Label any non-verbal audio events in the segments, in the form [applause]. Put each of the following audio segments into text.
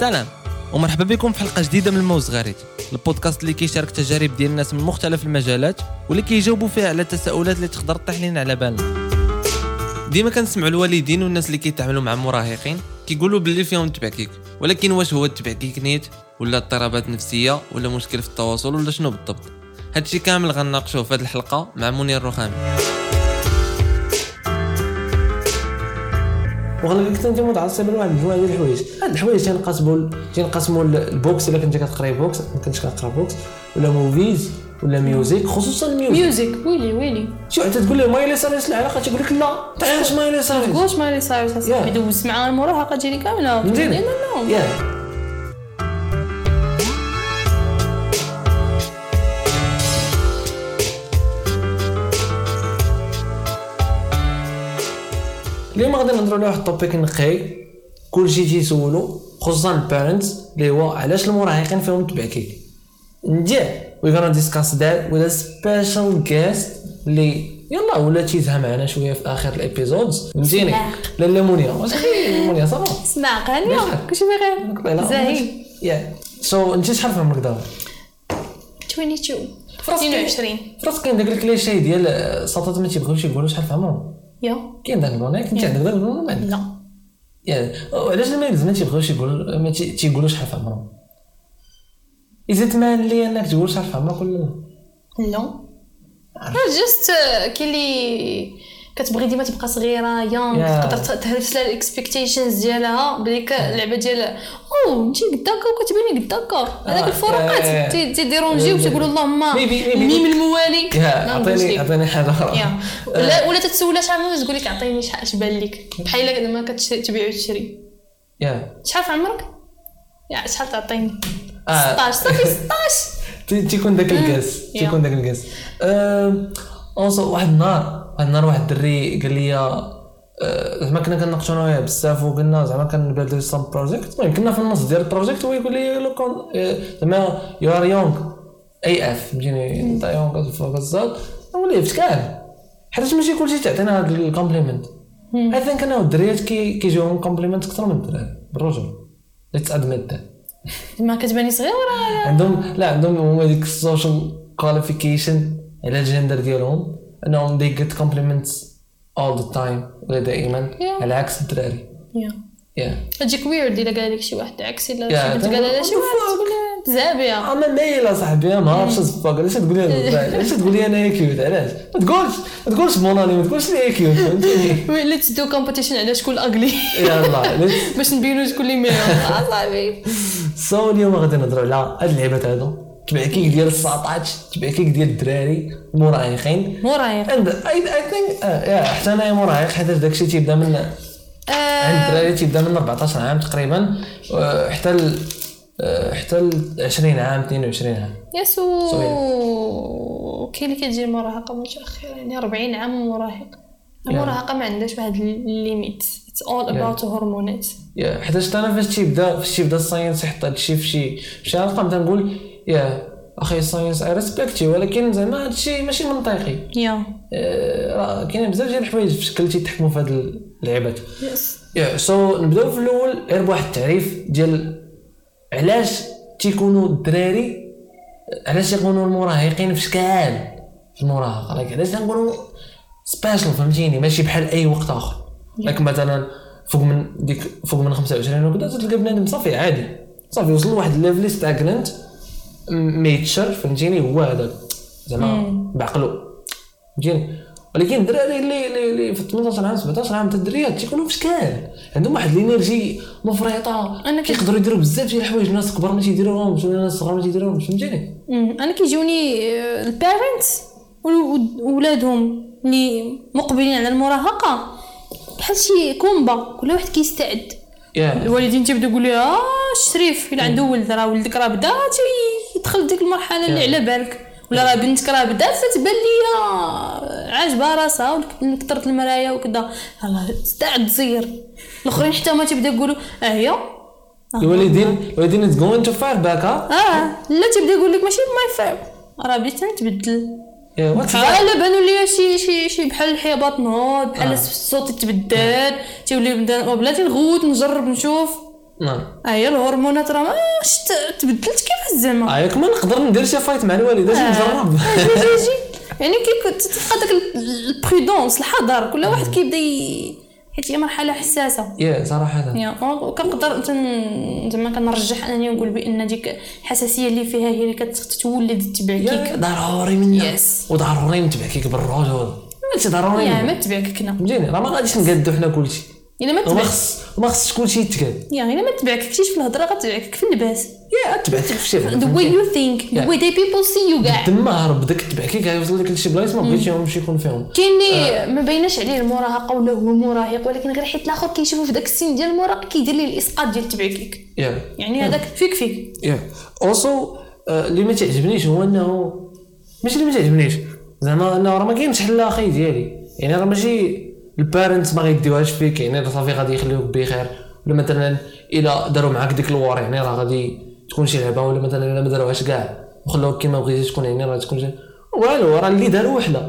سلام ومرحبا بكم في حلقة جديدة من الموز غريت البودكاست اللي كيشارك تجارب ديال الناس من مختلف المجالات واللي كيجاوبوا فيها على التساؤلات اللي تقدر تطيح لنا على بالنا. ديما كنسمعوا الوالدين والناس اللي كيتعاملوا مع المراهقين كيقولوا باللي فيهم تبعكيك ولكن واش هو التبعكيك نيت؟ ولا اضطرابات نفسية؟ ولا مشكل في التواصل؟ ولا شنو بالضبط؟ هادشي كامل غنناقشوه في هذه الحلقة مع منير الرخامي. وغالبا كنت انت متعصب لواحد المجموعه ديال الحوايج. هاد الحوايج تنقسموا تنقسموا ال books إلا كنت كتقراي books ما كنتش كنقرا books. ولا movies ولا music خصوصا ال music. music ويلي ويلي. شو حتى تقول له مايلي سايرس العلاقه تيقول لك لا. تعرف مايلي سايرس. مايلي سايرس Yeah. يدوز مع المراهقه ديالي كاملة. فهمتيني لا لا اليوم غادي نهضروا على واحد التوبيك نقي؟ كلشي تيسولو خصوصا البارنتس اللي هو علاش المراهقين فيهم تبعكيك نجح وي غانا ديسكاس ذات وذ سبيشال جيست اللي يلا ولا تيزها معنا شوية في آخر الابيزودز فهمتيني. لا لا منيا واش خير منيا صافا. اسمع بخير. كلشي بخير زاهي. يا سو انت شحال في عمرك دابا؟ 22 فراسك 22 فراسك كاين داك الكليشي ديال آه، ساطات ما تيبغيوش يقولوا شحال في عمرهم. يا كاين داك البلان ياك انت عندك داك البلان ما عندك لا يا أو علاش الميلز ما تيبغيوش يقولوا ما تي- تيقولوا شحال في عمرهم اذا تمان لي انك تقول شحال في عمرك ولا لا لا جست كاين اللي كتبغي ديما تبقى صغيرة يونغ. تقدر تهرس لها الاكسبكتيشنز ديالها بديك اللعبه ديال أو انت قد هكا وكتبيني قد هكا هذاك آه، الفروقات yeah. تي- تيديرونجيو تيقولوا اللهم ميم الموالي عطيني. عطيني حاجة آخرى. [laughs] ولا ولا تتسولها شحال من تقول لك عطيني شحال اش بان لك بحال ما كتشري تبيع وتشري. yeah شحال في عمرك؟ yeah شحال تعطيني؟ آه. 16 صافي [laughs] 16 تي- تيكون داك ال guess yeah. تيكون داك ال guess واحد النهار واحد النهار واحد الدري قال لي آه، زعما كنا كنناقشوا أنا وياه بزاف وقلنا زعما كنبداو some project المهم كنا في النص ديال ال project هو يقول لي لو كون آه، زعما you are young AF فهمتيني انت young نقول فاش كان؟ حيت ماشي كلشي تعطينا هاد ال compliment اي ثينك أنا الدريات كي كيجيوهم كومبليمنت أكثر من الدراري بالرجل ليتس ادميت ما كتباني صغيرة؟ عندهم لا عندهم هما ديك السوشيال كواليفيكيشن على الجندر ديالهم. انهم they get compliments all the time ولا دائما Yeah. على عكس الدراري. يا yeah. تجيك ويرد الا قال لك شي واحد عكس الا Yeah, قال لها شي واحد تقول زابية. أنا مايل صاحبي ما عرفتش الفاك علاش تقول لي علاش تقول لي أنا [laughs] كيوت علاش؟ ما تقولش ما تقولش موناني ما تقولش لي cute فهمتيني ولا تدو competition على شكون ugly يلا let's- [laughs] باش نبينو شكون اللي meilleur صاحبي. [laughs] so اليوم غادي نهضروا على هاد اللعبات هادو. تبعكيك ديال الساطاج تبعكيك ديال الدراري المراهقين مراهق. and I I think حتى أنا مراهق حيت داكشي تيبدا من عند آه، الدراري تيبدا من 14 عام تقريبا آه، حتى ال آه، حتى ل 20 عام 22 عام. yeah so كاين اللي كتجي المراهقة متاخره يعني 40 عام مراهق. المراهقة ما عندهاش واحد ال limit it's all about هرمونات yeah حيت أنا فاش تيبدا فاش تيبدا ال science يحط هادشي في شي في شي علاقة نقول يا أخي ال science I respect it ولكن زعما هادشي ماشي منطقي. yeah. آه، راه كاين بزاف ديال الحوايج في الشكل تيتحكموا في هاد اللعبات yes yeah so نبداو في الأول غير بواحد التعريف ديال علاش تيكونوا الدراري علاش يكونوا المراهقين في شكال في المراهقه علاش تنقولوا special فهمتيني؟ ماشي بحال أي وقت آخر. لكن مثلا فوق من ديك فوق من 25 وكذا تلقى بنادم صافي عادي. صافي وصل لواحد ال level mature فهمتيني هو هذاك زعما بعقلو. فهمتيني ولكن الدراري اللي اللي, اللي في 18 عام 17 عام حتى الدريات تيكونوا في شكال عندهم واحد ال energy مفرطة. كي- كيقدروا يديروا بزاف ديال الحوايج. الناس كبار ما تيديروهمش ولا الناس صغار ما تيديروهمش فهمتيني. أنا كيجوني ال parents ولادهم اللي مقبلين على المراهقة بحال شي combat. كل واحد كيستعد. yeah. الوالدين تيبداو يقولوا آه الشريف إلا عنده ولد راه ولدك راه بدا تيدخل ديك المرحلة اللي على بالك. ولا راه بنتك راه بدات تتبان ليا عاجبها راسها وكثرت المرايا وكذا راه استعد زير الأخرين حتى هما تيبداو يقولوا آه هي الوالدين الوالدين it's going to fire back آه لا تيبدا يقول لك ماشي my fault راه بديت نتبدل بحال بانوا ليا شي شي شي بحال الحياة نوض بحال الصوت يتبدل تيولي بلاتي نغوت نجرب نشوف. نعم. هي الهرمونات راه ماش ت- تبدلت كيفاش زعما هاك ما نقدر ندير شي fight مع الوالده نجرب آه، جي جي جي. [laughs] يعني كي كنت تبقى داك ال- ال prudence الحذر كل واحد كيبدا. حيت هي مرحلة حساسة. yeah صراحة. yeah وكنقدر زعما كنرجح أنني نقول بأن ديك الحساسية اللي فيها هي اللي كتولد تبعكيك. ضروري منا Yes. وضروري نتبعكيك بالرجل. ماشي ضروري yeah. ما تبعكيكنا. فهمتيني راه ما غاديش نقادو حنا كلشي. إلا ما وما تبع خص وما خصش كلشي يتقاد yeah إلا ما تبعك. كتيش في الهضرة غتبعك. في اللباس. yeah تبعتك في شي the way you think. The Yeah. way they people see you كاع تما هرب بدك تبعكيك غيوصل لك لشي بلايص ما بغيتيهمش يكون فيهم. كاين اللي ما بايناش عليه المراهقة ولا هو مراهق ولكن غير حيت الآخر كيشوفو في داك السن ديال المراهقه كيدير ليه الإسقاط ديال تبعكيك يعني هذاك فيك فيك. yeah. also اللي ما تعجبنيش هو إنه ماشي اللي ما تعجبنيش. زعما إنه راه ما كاينش حل أخي ديالي. يعني راه ماشي ال parents ما غيديوهاش فيك يعني صافي غادي يخليوك بخير. ولا مثلا إلا داروا معاك ديك ال war يعني راه غادي تكون شي لعبة. ولا مثلا إلا ما داروهاش كاع وخلاوك كيما بغيتي تكون يعني راه تكون والو راه اللي دار وحده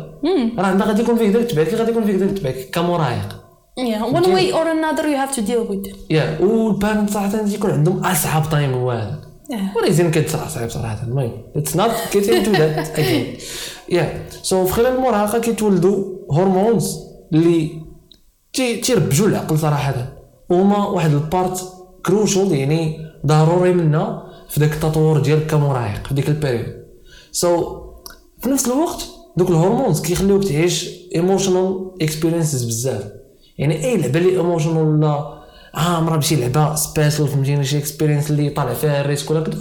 راه عندها غادي يكون فيك داك تبعك غادي يكون فيك داك تبعك كمراهق. Yeah. One way or another you have to deal with it. yeah وال parents صراحة تيكون عندهم أصعب time هو هذا. Yeah. كتصرا صعيب صراحة. المهم it's not getting to that again. [laughs] yeah so في خلال المراهقة كيتولدوا hormones اللي تي- تيربجوا العقل صراحة وهما واحد ال part crucial يعني ضروري منا في ذاك التطور ديالك كمراهق في ديك ال period. so في نفس الوقت دوك ال hormones كيخليوك تعيش emotional experiences بزاف. يعني أي لعبة اللي emotional ولا عامرة بشي لعبة special فهمتيني؟ شي experience اللي طالع فيها ال risk ولا كذا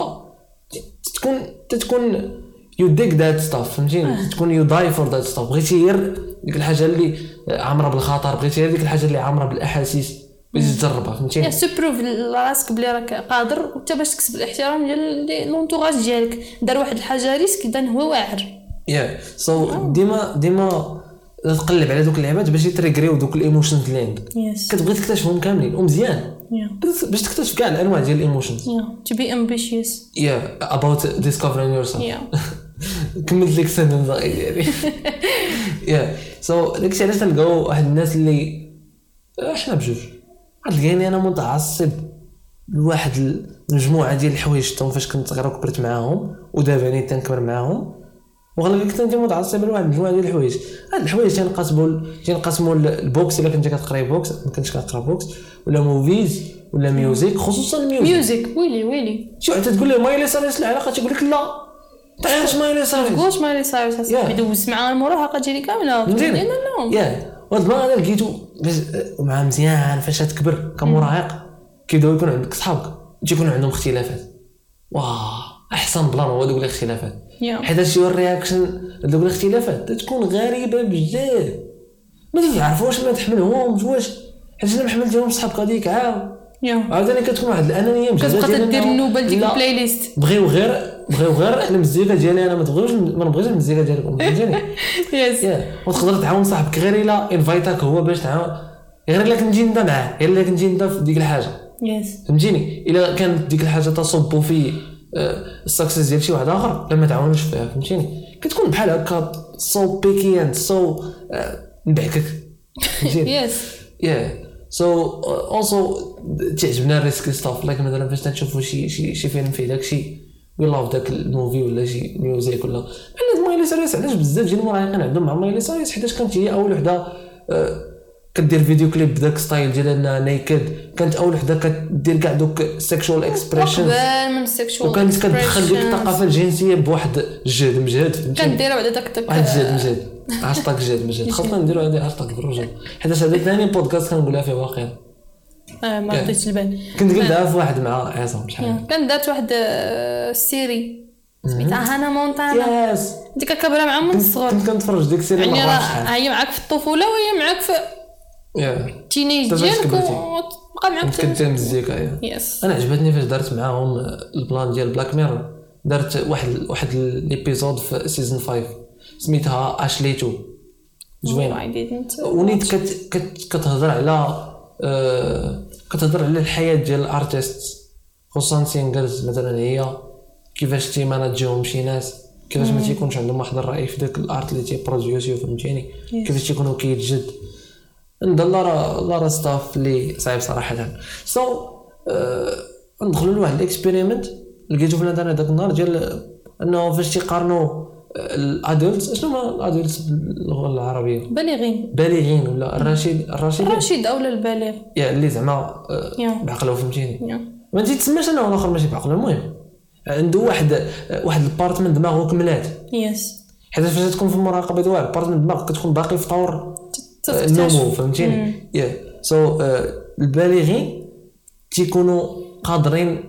تكون تكون you dig that stuff فهمتيني؟ تكون you die for that stuff بغيتي غير ديك الحاجة اللي عامرة بالخطر بغيتي ديك الحاجة اللي عامرة بالأحاسيس. بغيتي تجربها فهمتيني yeah ت prove لراسك بلي راك قادر وانت باش تكسب الاحترام ديال l'entourage ديالك. دار واحد الحاجة risk اذا هو واعر. yeah so ديما ديما تقلب على دوك اللعبات باش ي trigger يو دوك ال emotions اللي عندك. yes كتبغي تكتشفهم كاملين ومزيان yeah. باش- تكتشف كاع الأنواع ديال ال emotions. Yeah. To be ambitious. yeah about discovering yourself. Yeah. [laughs] كملت لك ال sentence ديالي [laughs] yeah so داكشي علاش تلقاو واحد الناس اللي إحنا بجوج. غتلقاني أنا متعصب لواحد المجموعه ديال الحوايج شفتهم فاش كنت صغير وكبرت معاهم ودابا يعني تنكبر معاهم. وغالبا كنت أنت متعصب لواحد المجموعه ديال الحوايج. هاد الحوايج تنقسموا تنقسموا ال books إلا كنت كتقرأي books ما كنتش كنقرا books ولا movies ولا music خصوصا ال music music ويلي ويلي. شي واحد تقول له مايلي سايرس العلاقه تيقول لك لا. تعرفش مايلي سايرس واش مايلي سايرس صاحبي دوزت مع المراهقه ديالي كاملة. فهمتيني لا لا yeah وهاد المرة أنا لقيتو مع مزيان فاش تكبر كمراهق كيبداو يكون عندك؟ صحابك تيكون عندهم اختلافات. واه أحسن بلان هو دوك الاختلافات. حيت شي ال reaction دوك الاختلافات. تكون غريبة بزاف. ما تعرفوش ما تحملهمش واش؟ حيت أنا ما حملتهمش صحابك هذيك عاو. yeah عاوتاني كتكون واحد الأنانية مجهده كتبقى إنه- النوبة لديك لا، ال playlist بغيو غير بغيو غير المزيكا ديالي أنا ما تبغيوش ما نبغيش المزيكا ديالكم فهمتيني yes وتقدر تعاون صاحبك غير إلا invite اك هو باش تعاون غير إلا كنتي انت معاه غير إلا كنتي انت في ديك الحاجة. yes فهمتيني؟ إلا كانت ديك الحاجة تصب في آه، ال success ديال شي واحد آخر لما تعاونوش فيها فهمتيني؟ كتكون بحال هكا so بيكي and so نبعكك yes yeah. so also تعجبنا ال risk stuff like مثلا فاش تنشوفوا شي شي شي فيلم فيه داكشي we love داك ال movie ولا شي music ولا بحال مايلي سايرس علاش بزاف ديال المراهقين عندهم مع مايلي سايرس حيتاش كانت هي أول وحدة آه، كدير فيديو كليب بداك style ديال أنها naked كانت أول وحدة كدير كاع دوك sexual expression قبل من ال sexual وكانت كتدخل ديك الثقافه الجنسية بواحد الجهد مجهد كنديروا بعدا داك داك واحد الجهد مجهد. [laughs] هاشتاغ جهد مجهد. خاصنا نديرو هذه هاشتاغ بالرجل حيت هذا ثاني بودكاست كنقولها فيه واقيلا ما عطيتش البال. كنت قلتها في واحد مع عصام شحال كان دارت واحد آه، ال série سميتها هانا مونتانا. yes انت ككبره مع من الصغر كنت كنتفرج ديك ال série يعني راه هي معاك في الطفولة وهي معاك في ال teenage ديالك كبرتي. وتبقى معاك كنت مزيكا yes أنا عجبتني فاش دارت معاهم ال plan ديال بلاك ميرور دارت واحد واحد l'épisode في season 5 سميتها اشلي 2 زوينه ونيت كت كت كتهضر على آه كتهضر على الحياة ديال ال artiste خصوصا singers مثلا هي كيفاش تي manage يهم شي ناس كيفاش ما تيكونش عندهم واحد الراي في داك ال art اللي تي produce يو فهمتيني؟ كيفاش تيكونوا كيتجد نضل لا راه لا راه stuff اللي صعيب صراحة. so آه، ندخلوا لواحد ال experiment لقيتو في داك النهار ديال أنه فاش تيقارنوا ال adult شنو هما ال adult باللغة العربية؟ بالغين بالغين ولا الرشيد؟ الرشيد؟ الرشيد اولا البالغ يعني اللي زعما آه، yeah. بعقله فهمتيني؟ yeah. ما تيتسماش انه الآخر ماشي بعقله المهم عنده واحد واحد ال part من دماغه كملات yes. حيت فاش تكون في المراقبة ديال واحد ال part من الدماغ كتكون باقي في طور. النمو فهمتيني؟ yeah. so البالغين تيكونوا قادرين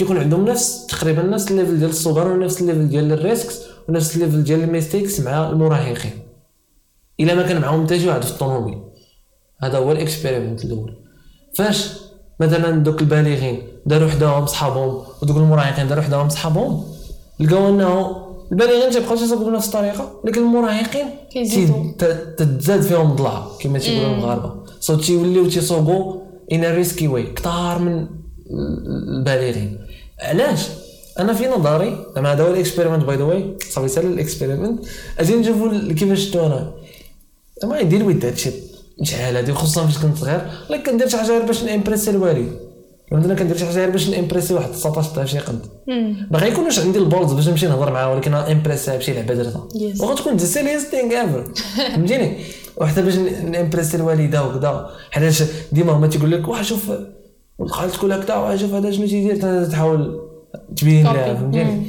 تيكون عندهم نفس تقريبا نفس ال level ديال الصغر ونفس ال level ديال ال risks ونفس ال level ديال ال mistakes مع المراهقين. إلا ما كان معاهم حتى شي واحد في الطوموبيل. هذا هو ال experiment الأول. فاش؟ مثلا دوك البالغين داروا حداهم صحابهم ودوك المراهقين داروا حداهم صحابهم لقاو أنه البالغين تيبقاو تيصاوبوا بنفس الطريقة ولكن المراهقين كيزيدوا. تتزاد فيهم الضلعة كما تيقولوا المغاربة. so تيوليو تيصوبوا in risky way كثار من البالغين. علاش؟ أنا في نظري زعما هذا هو ال experiment by the way صافي سالا ال experiment أجي نشوفوا كيفاش شفتو أنا. ما يدير ود هادشي شحال هادي خصوصا فاش كنت صغير. ولكن كندير شي حاجة غير باش ن impress ي الوالد مثلا كندير شي حاجة غير باش ن impress ي واحد 19 شي قد باغي يكونوش عندي ال balls باش نمشي نهضر معاه ولكن impress ي بشي لعبة درتها. Yes. وغتكون the serious thing ever فهمتيني؟ وحتى باش ن impress ي الوالده وكذا حيتاش ديما هما تيقول لك واه شوف ولد خالتك ولا كذا واه شوف هذا شنو تيدير تحاول تبين لها. فهمتيني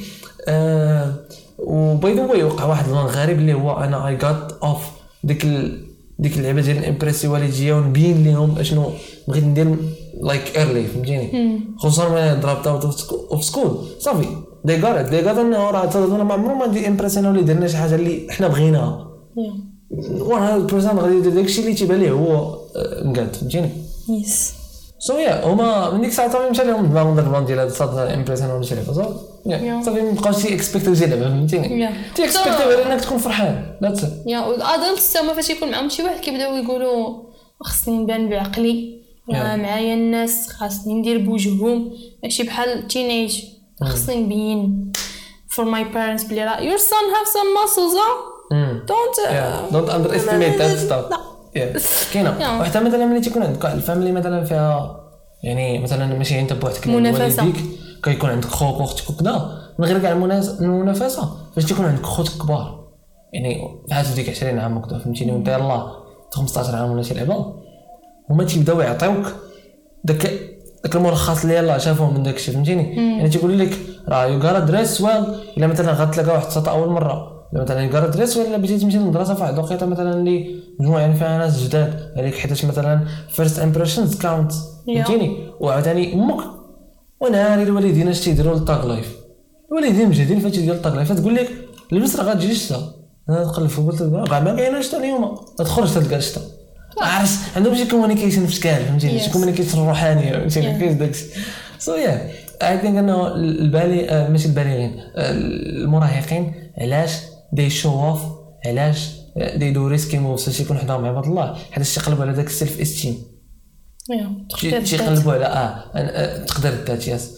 آه و by the way وقع واحد ال plan غريب اللي هو أنا I got off ديك ال... ديك اللعبه ديال ال impress ي والديا ونبين لهم اشنو بغيت ندير like early فهمتيني خصوصا وأنا dropped out of school صافي they got they got انه راه تظن ما عمرو ما ندير impress ينا ولا درنا شي حاجة اللي حنا بغيناها yeah 100% غادي يدير داكشي اللي تيبان ليه هو آه، مقاد فهمتيني yes so yeah هما من ديك الساعة صافي مشى لهم دماغهم ال plan ديال هاد الصاد impression شي لعبه صافي ما بقاوش تي expect يو شي لعبه فهمتيني. تي expect يو غير إنك تكون فرحان that's yeah وال adults هما فاش يكون معاهم شي واحد كيبداو يقولوا خصني نبان بعقلي Yeah. معايا الناس خاصني ندير بوجههم. ماشي بحال ال teenage خصني نبين for my parents. بلي راه your son have some muscles huh? don't uh, don't underestimate that stuff. كاينة. وحتى مثلا ملي تيكون عندك. واحد ال family مثلا فيها يعني مثلا ماشي أنت بوحدك. والديك كيكون عندك خوك وأختك وكذا من غير كاع المنافسه فاش تيكون عندك خوتك كبار. يعني بحال في ديك 20 عام وكذا فهمتيني وانت يلاه 15 عام ولا شي لعبة. هما تيبداو يعطيوك. داك داك الملخص اللي يلاه شافوه من داك الشيء فهمتيني يعني تيقول لك راه you gotta dress well إلا مثلا غتلقى واحد السطا أول مرة. مثلا dress well إلا بغيتي تمشي للمدرسة في واحد الوقيته مثلا اللي مجموعة يعني فيها ناس جداد. عليك حيتاش مثلا first impressions count فهمتيني؟ وعاوتاني أمك. وناري الوالدين اش تيديروا لل thug life الوالدين مجهدين فهادشي ديال ال thug life تقول لك لبس راه غتجي الشتا أنا تقلب في البوت كاع ما كاينة الشتا اليوم. تخرج تلقى الشتا. عرفت عندهم شي communication في شكال فهمتيني؟ شي. communication روحانيه فهمتيني. كاين داكشي. so yeah I think أنه البالي آه، ماشي البالغين آه، المراهقين علاش they show off علاش they do risky moves باش يكون حداهم عباد الله. حيت تيقلبوا على داك ال self-esteem. تيقلبوا على آه آه، تقدير الذات ياس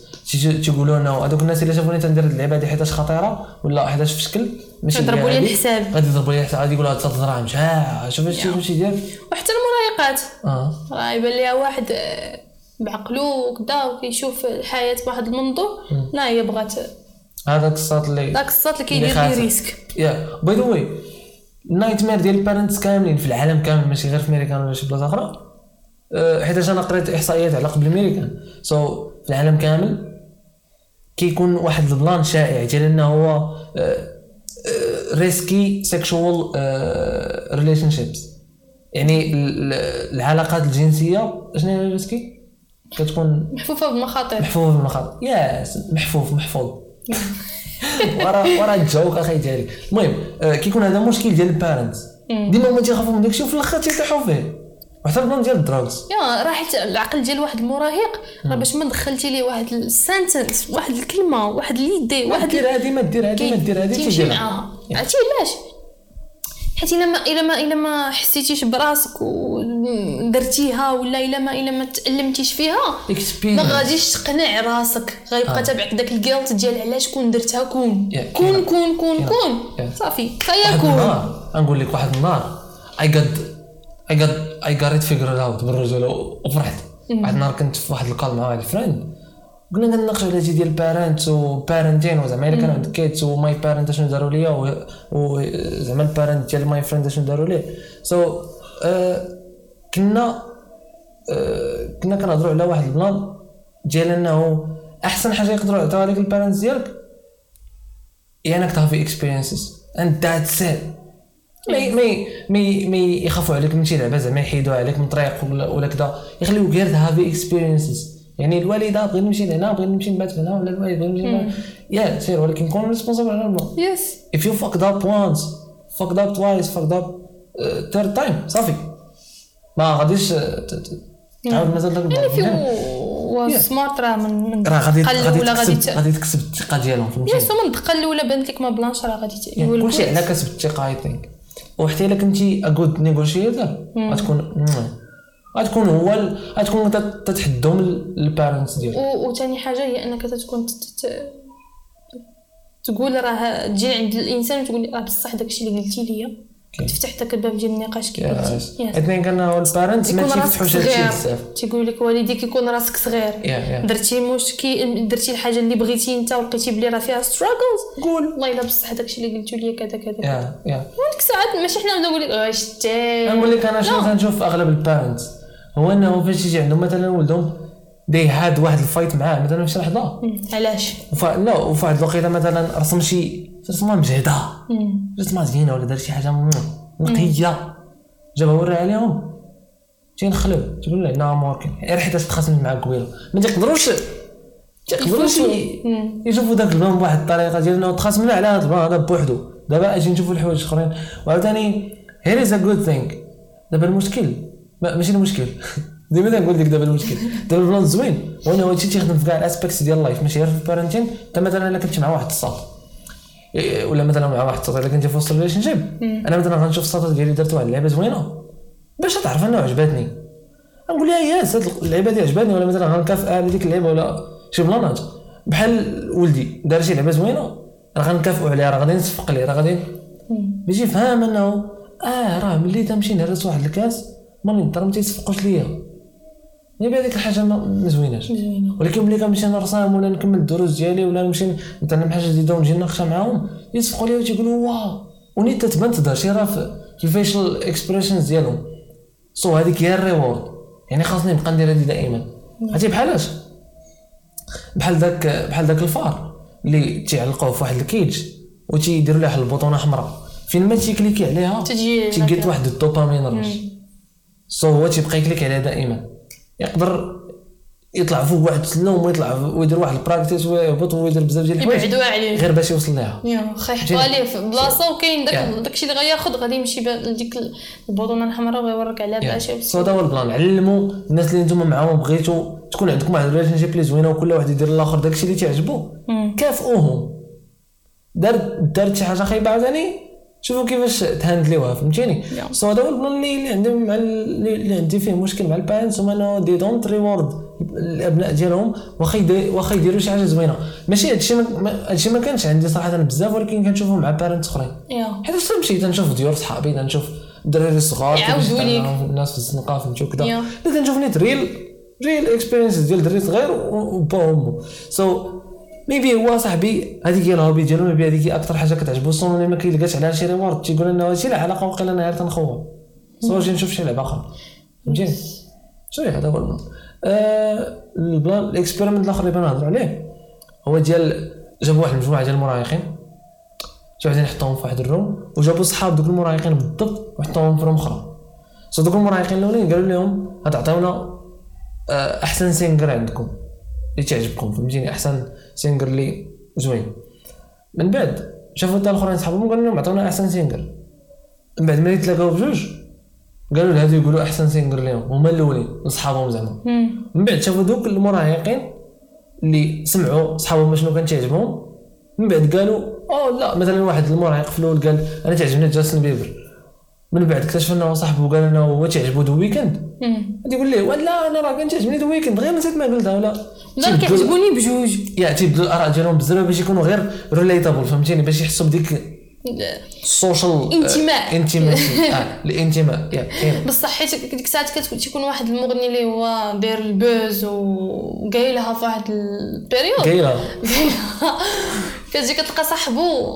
تيقولوا لنا هذوك الناس اللي شافوني تندير اللعبه هادي حيتاش خطيرة ولا حيتاش في شكل ماشي يضربوا لي. الحساب. غادي يضربوا لي الحساب غادي يقولوا هاد الدراهم شاع شوف اش واش يدير وحتى المراهقات آه. راه يبان ليها واحد آه، بعقلو وكذا وكيشوف الحياة بواحد المنظور. لا هي بغات هذاك الصوت اللي داك الصوت اللي كيدير لي. ريسك. يا. باي ذا واي النايت مير ديال البارنتس كاملين في العالم كامل ماشي غير في امريكان ولا شي بلاصة أخرى. أه، حيت أنا قريت إحصائيات على قبل امريكان so so, في العالم كامل كيكون واحد البلان شائع ديال إنه هو risky sexual relationships يعني ال- ال- العلاقات الجنسية شنو هي risky كتكون محفوفة بمخاطر. محفوظ بالمخاطر yes محفوظ محفوظ. ورا ورا ال joke أخي ديالي المهم آه، كيكون هذا مشكل ديال ال parents ديما هما تيخافوا من داكشي وفي الآخر تيطيحوا فيه. وحتى البلان ديال ال drugs yeah راه حيت العقل ديال واحد المراهق راه باش ما دخلتي ليه واحد ال sentence واحد الكلمة واحد ليدي واحد دير هادي ما دير هادي ما دير تيمشي تيديرها معاها. عرفتي علاش؟ حيت إلا ما إلا ما إلا ما حسيتيش براسك ودرتيها ولا إلا ما إلا ما تعلمتيش فيها ما غاديش تقنع راسك. غيبقى آه. تابعك داك ال guilt ديال علاش كون درتها كون. Yeah, كون كاينة. كون كون كاينة. كون. Yeah. صافي. فيكون غنقول لك واحد النهار I could I could I قريت figure out بالرجولة وفرحت. واحد النهار كنت في واحد ال call مع واحد ال friend. كنا كنناقشوا على ديال parent و parenting وزعما إلا كان عندك kids و my parent أشنو داروا ليا و- وزعما ال parent ديال my friend أشنو داروا ليه. so كنا آه، كنا كنهضروا على واحد البلان ديال إنه أحسن حاجة يقدروا يعطيوها لك ال parents ديالك هي إنك ت have experiences and that's it مي مي مي مي يخافوا عليك من شي لعبة زعما يحيدوها عليك من طريق ولا, ولا كذا يخليو غير have experiences يعني الوالدة بغيت نمشي لهنا بغيت نمشي نبات هنا ولا الوالد بغيت نمشي yeah سير ولكن كون responsible على البلان yes if you fucked up once fucked up twice fucked up uh, third time صافي. ما غاديش uh, تعاود مازال داك يعني. في smart راه من من راه غادي غادي الاولى غادي تكسب ت- غادي تكسب الثقة ديالهم فهمتي yes ومن الدقه الاولى بانت لك ما بلانش راه غادي ت- يقول كلشي. على كسب الثقة I think وحتى إلا كنتي a good negotiator غتكون غتكون هو ال- غتكون تت- تتحدهم ال parents ديالك. وثاني حاجة هي أنك تكون ت- ت- تقول راه تجي عند الإنسان وتقول راه بصح داكشي اللي قلتي ليا. تفتح داك الباب ديال النقاش كي قلتي I think انه ال parents ما تيفتحوش هادشي بزاف. تيقول لك والديك يكون راسك صغير. درتي مشكل درتي الحاجة اللي بغيتي أنت ولقيتي بلي راه فيها struggles قول. والله إلا بصح داكشي اللي قلتو ليا كذا كذا. yeah yeah ديك الساعات ماشي حنا نقول لك غير شتي. نقول لك أنا شنو. كنشوف أغلب ال parents هو إنه فاش يجي عندهم مثلا ولدهم دي هاد واحد ال fight معاه مثلا في شي لحظه. علاش. لا وفي واحد الوقيتة مثلا رسم شي رسمه مجهدة. رسمه زينة ولا دار شي حاجة نقية. جابها ورا عليهم. تي نخلو تقول له لا موركين غير حيت تخاصمت معاك قبيلة. ما تيقدروش تيقدروش. يشوفوا داك البلان بواحد الطريقة ديال إنه تخاصمنا على هذا البلان هذا بوحدو. دابا أجي نشوفوا الحوايج الأخرين. وعاوتاني here is a good thing دابا المشكل ماشي المشكل. [laughs] ديما تنقول لك دابا المشكل. دابا البلان زوين. هو انه هادشي تيخدم في كاع ال aspects ديال ال life ماشي غير في ال parenting انت مثلا إلا كنت مع واحد الساط إيه، ولا مثلا مع واحد الساط إلا كنتي في وسط relationship أنا مثلا غنشوف الساط ديالي درت واحد اللعبة زوينة. باش تعرف انه عجبتني. نقول لها yes هاد اللعبة دي عجبتني. ولا مثلا غنكافئها على ديك اللعبة ولا شي بلانات. بحال ولدي دار شي لعبة زوينة. راه غنكافئو عليها راه غادي نصفق ليه راه غادي باش يفهم انه آه راه ملي تمشي نهرس واحد الكاس مامي الدار ما تيصفقوش ليا. يبقى هذيك الحاجة ما زويناش. ولكن ملي كنمشي نرسم ولا نكمل الدروس ديالي ولا نمشي نتعلم حاجة جديدة ونجي نناقشها معاهم يصفقوا لي وتيقولوا wow. ونيت تتبان تظهر في في ال facial expressions ديالهم. so هذيك هي ال reward يعني خاصني نبقى ندير هذه دائما. عرفتي بحالاش بحال داك بحال داك الفار اللي تيعلقوه في واحد ال cage وتيديروا له واحد البوطونه حمراء فين ما تي clicki عليها تجي تي get واحد ال dopamine rush so هو تيبقى ي click عليها دائما. يقدر يطلع فوق واحد السلم ويطلع ويدير واحد ال practice ويهبط ويدير بزاف ديال الحوايج يبعدوا عليه. غير باش يوصل ليها yeah خا يحطوا عليه في بلاصة وكاين داك. داكشي اللي غياخذ غادي يمشي لديك البوطونة الحمراء ويوريك عليها باش so هذا هو البلان. علموا الناس اللي نتوما معاهم بغيتوا تكون عندكم واحد ال relationship اللي زوينة وكل واحد يدير الآخر داكشي اللي تعجبو. كافئوهم. دار دارت شي حاجة خايبة عاوتاني؟ شوفوا كيفاش ت handle يوها فهمتيني. so هذا هو البلان اللي اللي عندي مع ال- اللي عندي فيه مشكل مع ال parents هما إنه they don't reward الأبناء ديالهم واخا واخا يديروا شي حاجة زوينة. ماشي هادشي هادشي ما كانش عندي صراحة بزاف ولكن كنشوفه مع parents أخرين. حيت فاش تمشي تنشوف ديور صحابي تنشوف الدراري الصغار الناس في الزنقة فهمتي وكذا yeah. لا تنشوف نيت real real experience ديال دري صغير وبا وامو so maybe هو صاحبي. هذيك هي ال hobby ديالو. maybe هذيك هي أكثر حاجة كتعجبو. ملي ما كيلقاش عليها شي reward تيقول انه هادشي لا علاقة وقيلا أنا غير تنخوض so نجي نشوف شي لعبة أخرى. فهمتيني؟ شوية هذا هو البلان البلان ال experiment الآخر اللي بغينا نهضروا عليه هو ديال جابوا واحد المجموعه ديال المراهقين. شي وحدين حطوهم في واحد ال room وجابوا صحاب دوك المراهقين بالضبط وحطوهم في room أخرى. so دوك المراهقين الأولين قالوا لهم غتعطيونا آه، أحسن singer عندكم. اللي تعجبكم فهمتيني؟ أحسن singer اللي زوين. من بعد شافوا حتى الاخرين صحابهم قالوا لهم عطونا أحسن singer من بعد ملي تلاقاو بجوج قالوا لهادو يقولوا أحسن singer ليهم هما الأولين لصحابهم زعما. من بعد شافوا دوك المراهقين اللي سمعوا صحابهم شنو كان تعجبهم. من بعد قالوا oh لا مثلا واحد المراهق في الأول قال أنا تعجبني Justin Bieber. من بعد اكتشف إنه صاحبه قال إنه هو تعجبو The Weeknd غادي يقول ليه ولا أنا راه كان تعجبني The Weeknd غير نسيت ما قلتها ولا. لا كيعجبوني بجوج. yeah تيبدلوا الاراء ديالهم بزاف باش يكونوا غير relatable فهمتيني؟ باش يحسوا بديك ال social انتماء. انتماء [laughs] آه الانتماء. بصح حيت ديك الساعات كت- تيكون واحد المغني اللي هو داير ال buzz وقايلها في واحد ال période. قايله [laughs] كتجي كتلقى صاحبو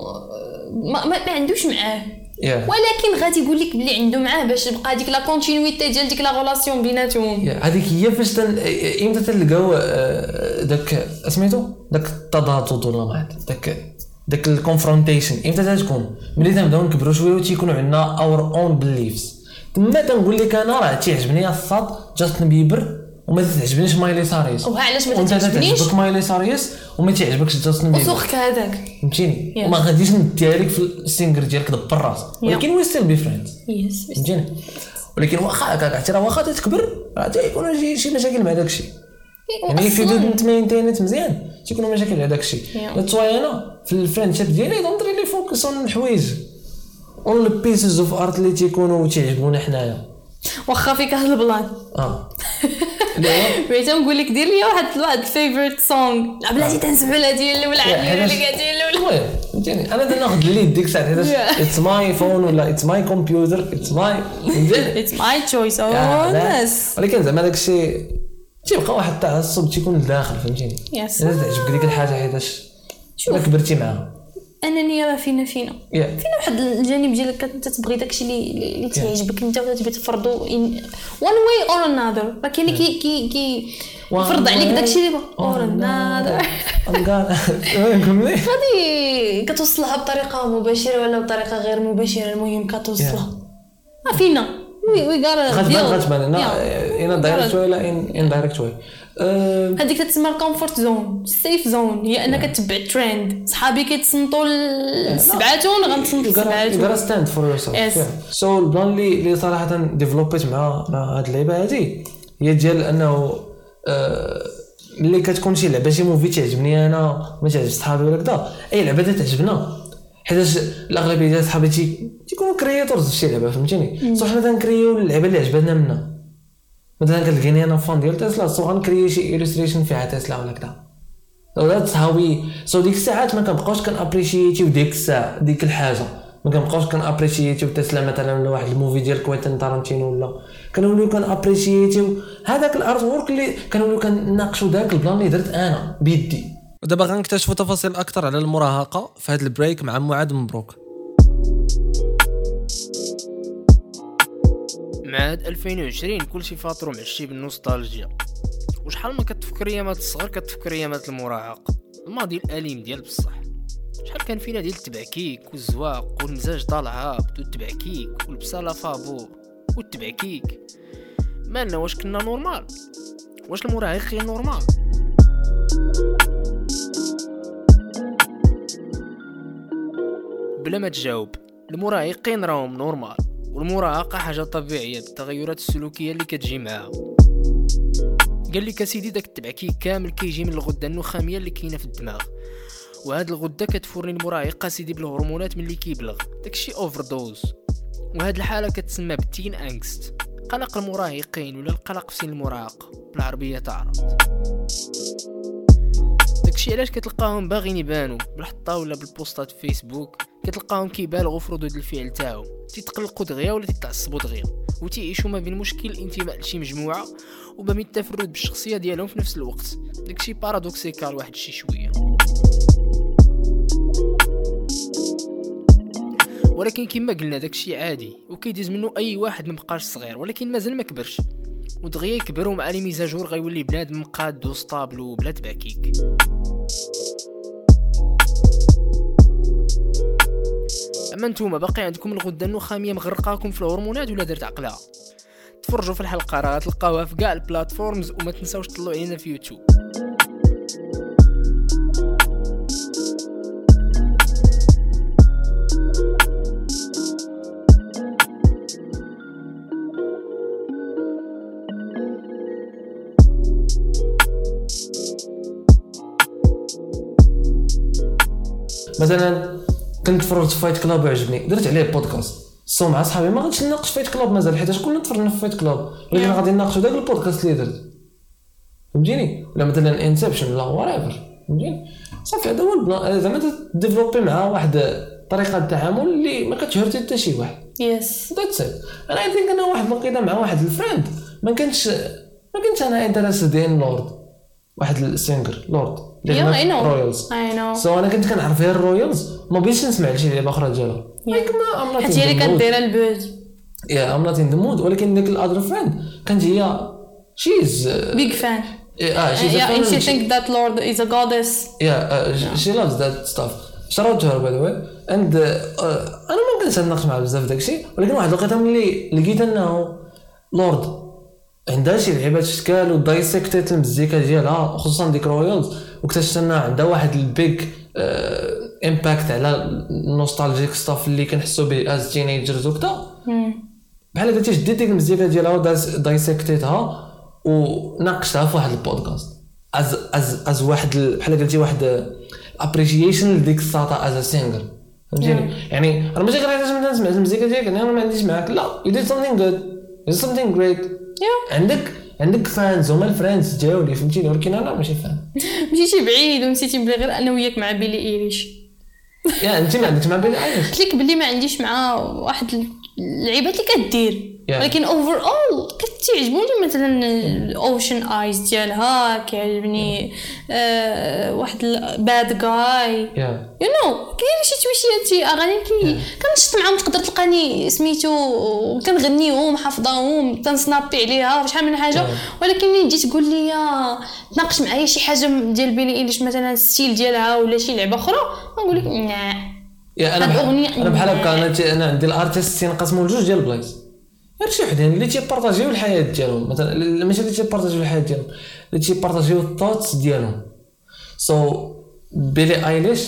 ما, ما, ما عندوش معاه. yeah ولكن غادي يقول لك بلي عنده معاه باش تبقى ديك la continuité ديال ديك la relation بيناتهم. yeah هذيك هي فاش تن... إمتى تلقاو آه، داك سميتو داك التضاد ولا ما عرفت داك داك ال confrontation إمتى تكون؟ ملي تنبداو نكبروا شوية وتيكونوا عندنا our own beliefs تما تنقول لك أنا راه تيعجبني الصاد Justin Bieber وما تعجبنيش Miley Cyrus. وها علاش ما وانت تعجبنيش تعجبك مايلي ساريس وما تعجبكش جاستن بيبر وسوخك هذاك فهمتيني. وما غاديش نديها لك في السينجر ديالك دبر راسك ولكن وي ستيل بي فريندز يس فهمتيني؟ ولكن واخا هكاك عرفتي راه واخا تكبر راه تيكونوا شي شي مشاكل مع داك الشيء يعني في دود متمينتينيت مزيان. تيكونوا مشاكل على داك الشيء واي أنا في الفريندشيب ديالي دونت ريلي فوكس اون الحوايج اون البيسز اوف ارت اللي تيكونوا تيعجبونا حنايا. واخا فيك هاد البلان. آه. [laughs] بغيت نقول لك دير لي واحد واحد فيفورت سونغ لا بلاتي تنسمعوا ديال اللي قاعدين ولا المهم فهمتيني أنا تناخذ الليد ديك الساعة حيتاش. اتس ماي فون ولا اتس ماي كمبيوتر اتس ماي اتس ماي تشويس أو. ناس ولكن زعما داك الشيء تيبقى واحد التعصب تيكون لداخل فهمتيني. الا تعجبك ديك الحاجة حيتاش كبرتي معاها انني راه فينا فينا. يا فينا واحد الجانب ديالك انت تبغي داكشي اللي اللي تيعجبك. أنت وتبغي تفرضو ان وان واي اور انذر راه كاين اللي كي كي كي يفرض عليك داكشي اللي اور انذر كملي غادي كتوصلها بطريقة مباشرة ولا بطريقة غير مباشرة؟ المهم كتوصلها. ما فينا. وي وي غتبان غار أنا ان دايركت واي ولا ان دايركت واي هذيك تسمى الكومفورت زون السيف زون هي أنك تتبع الترند صحابي كيتصنتوا السبعاتون غنتصنت You gotta السبعاتون stand for yourself. Yes. so البلان اللي اللي صراحة ديفلوبيت مع مع هاد اللعيبة هادي هي ديال أنه ملي كتكون شي لعبة شي movie تعجبني أنا ما تعجب صحابي ولا كذا أي لعبة تعجبنا حيت الأغلبية ديال صحابي تي- تيكونوا creators في شي لعبة فهمتيني؟ so حنا تنكريو اللعبة اللي عجبتنا منها مثلا كتلقيني أنا fan ديال Tesla so غنكري شي illustration فيها تسلا ولا so that's how we so ديك الساعات ما كنبقاوش كنابريشيتيو ديك الساعة ديك الحاجة. ما كنبقاوش كنابريشيتيو تسلا مثلا ولا واحد ال movie ديال Quentin Tarantino ولا. كنوليو كنابريشيتيو هذاك ال artwork اللي كنوليو كنناقشوا ذاك البلان اللي درت أنا بيدي. ودابا غنكتشفوا تفاصيل أكثر على المراهقة في هذا ال break مع معاذ مبروك. مع هاد 2020 كلشي فاطرو معشي بالنوستالجيا. وشحال ما كتفكر أيامات الصغر كتفكر أيامات المراهقه الماضي الأليم ديال بصح. شحال كان فينا ديال التبعكيك والزواق والمزاج طالع هابط والتبعكيك والبصاله فابور والتبعكيك. مالنا واش كنا normal؟ واش المراهقين normal؟ بلا ما تجاوب المراهقين راهم normal. والمراهقة حاجة طبيعية بالتغيرات السلوكية اللي كتجي معاها قال لك اسيدي داك التبعكيك كامل كيجي من الغدة النخامية اللي كاينة في الدماغ. وهاد الغدة كتفورني المراهق سيدي بالهرمونات ملي كيبلغ داكشي overdose وهاد الحالة كتسمى بال teen angst قلق المراهقين ولا القلق في سن المراهقة بالعربية تعرف داكشي علاش كتلقاهم باغيين يبانوا بالحطة ولا بالبوستات في فيسبوك كتلقاهم كيبالغوا في ردود الفعل تاعهم. تيتقلقوا دغيا ولا تيتعصبوا دغيا؟ وتيعيشوا ما بين مشكل الانتماء لشي مجموعة وما التفرد بالشخصية ديالهم في نفس الوقت. داكشي paradoxical واحد الشي شوية. ولكن كما قلنا داكشي عادي وكيديز منه أي واحد مبقاش صغير ولكن مازال ما كبرش. ودغيا يكبر ومع les mises à jour غيولي بنادم قاد و stable وبلا تبعكيك أما نتوما باقي عندكم الغدة النخامية مغرقاكم في الهرمونات ولا درت عقلها؟ تفرجوا في الحلقة راه غتلقاوها في كاع البلاتفورمز وما تنساوش تطلعوا علينا في يوتيوب. مثلا كنت تفرجت في Fight Club وعجبني. درت عليه بودكاست so مع صحابي. ما غاديش نناقش Fight Club مازال حيت كلنا تفرجنا في Fight Club ولكن غادي نناقشوا داك البودكاست اللي درت. فهمتيني؟ ولا مثلا Inception ولا whatever فهمتيني؟ صافي هذا هو زعما développé مع واحد طريقة التعامل اللي ما كت hurt حتى شي واحد. yes that's it أنا I think أنا واحد الوقيته مع واحد ال friend ما كانش ما كنتش أنا interested in Lorde واحد ال singer Lorde yeah I know Royals I know so أنا كنت كنعرف غير ال Royals ما بغيتش نسمع لشي لعبه أخرى ديالها حيت هي اللي كدير ال buzz. yeah I'm not in the mood ولكن ديك ال other friend كانت هي she's big fan آه she's yeah and she think that Lorde is a goddess. Yeah, uh, she loves that stuff. Shout out to her by the way. And uh, uh, أنا ما كنتش نناقش معها بزاف داكشي ولكن واحد الوقيته ملي لقيت أنه Lorde عندها شي لعيبات شكال ودايسكتيت المزيكا ديالها خصوصا ديك Royals واكتشفت انها عندها واحد ال big impact على ال nostalgic stuff اللي كنحسو به as teenagers وكذا بحال قلتي شديت ديك المزيكا ديالها ودايسكتيتها وناقشتها في واحد البودكاست. as as as واحد ال- بحال قلتي واحد appreciation لديك الساطا as singer فهمتيني؟ يعني أنا ماشي غير علاش نبدا نسمع المزيكا ديالك أنا ما عنديش معاك. لا you did something good. You did something great. Yeah. عندك عندك fans هما ال friends ديالي فهمتيني؟ ولكن أنا ماشي fan مشيتي بعيد ومشيتي بلي غير أنا وياك مع Billie Eilish. يا أنت ما عندكش مع بيلي إيليش. قلت لك بلي ما عنديش معاه واحد اللعيبات اللي كدير. Yeah. ولكن overall كتعجبوني مثلا ال Ocean Eyes ديالها كيعجبني آه واحد Bad Guy you know كاين شي تويشيات شي أغاني كي كنشط معاهم تقدر تلقاني سميتو كنغنيهم حافظاهم تنسنابي عليها شحال من حاجة. Yeah. ولكن ملي تجي تقول لي تناقش معايا شي حاجة ديال Billie Eilish مثلا ال style ديالها ولا شي لعبة أخرى؟ غنقول لك yeah أنا بحال هكا أنا عندي ال artist تينقسموا لجوج ديال البلايص غير شي وحدين اللي تيبارطاجيو الحياة ديالهم. مثلا ماشي اللي تيبارطاجيو الحياة ديالهم اللي تيبارطاجيو ال thoughts ديالهم. so Billie Eilish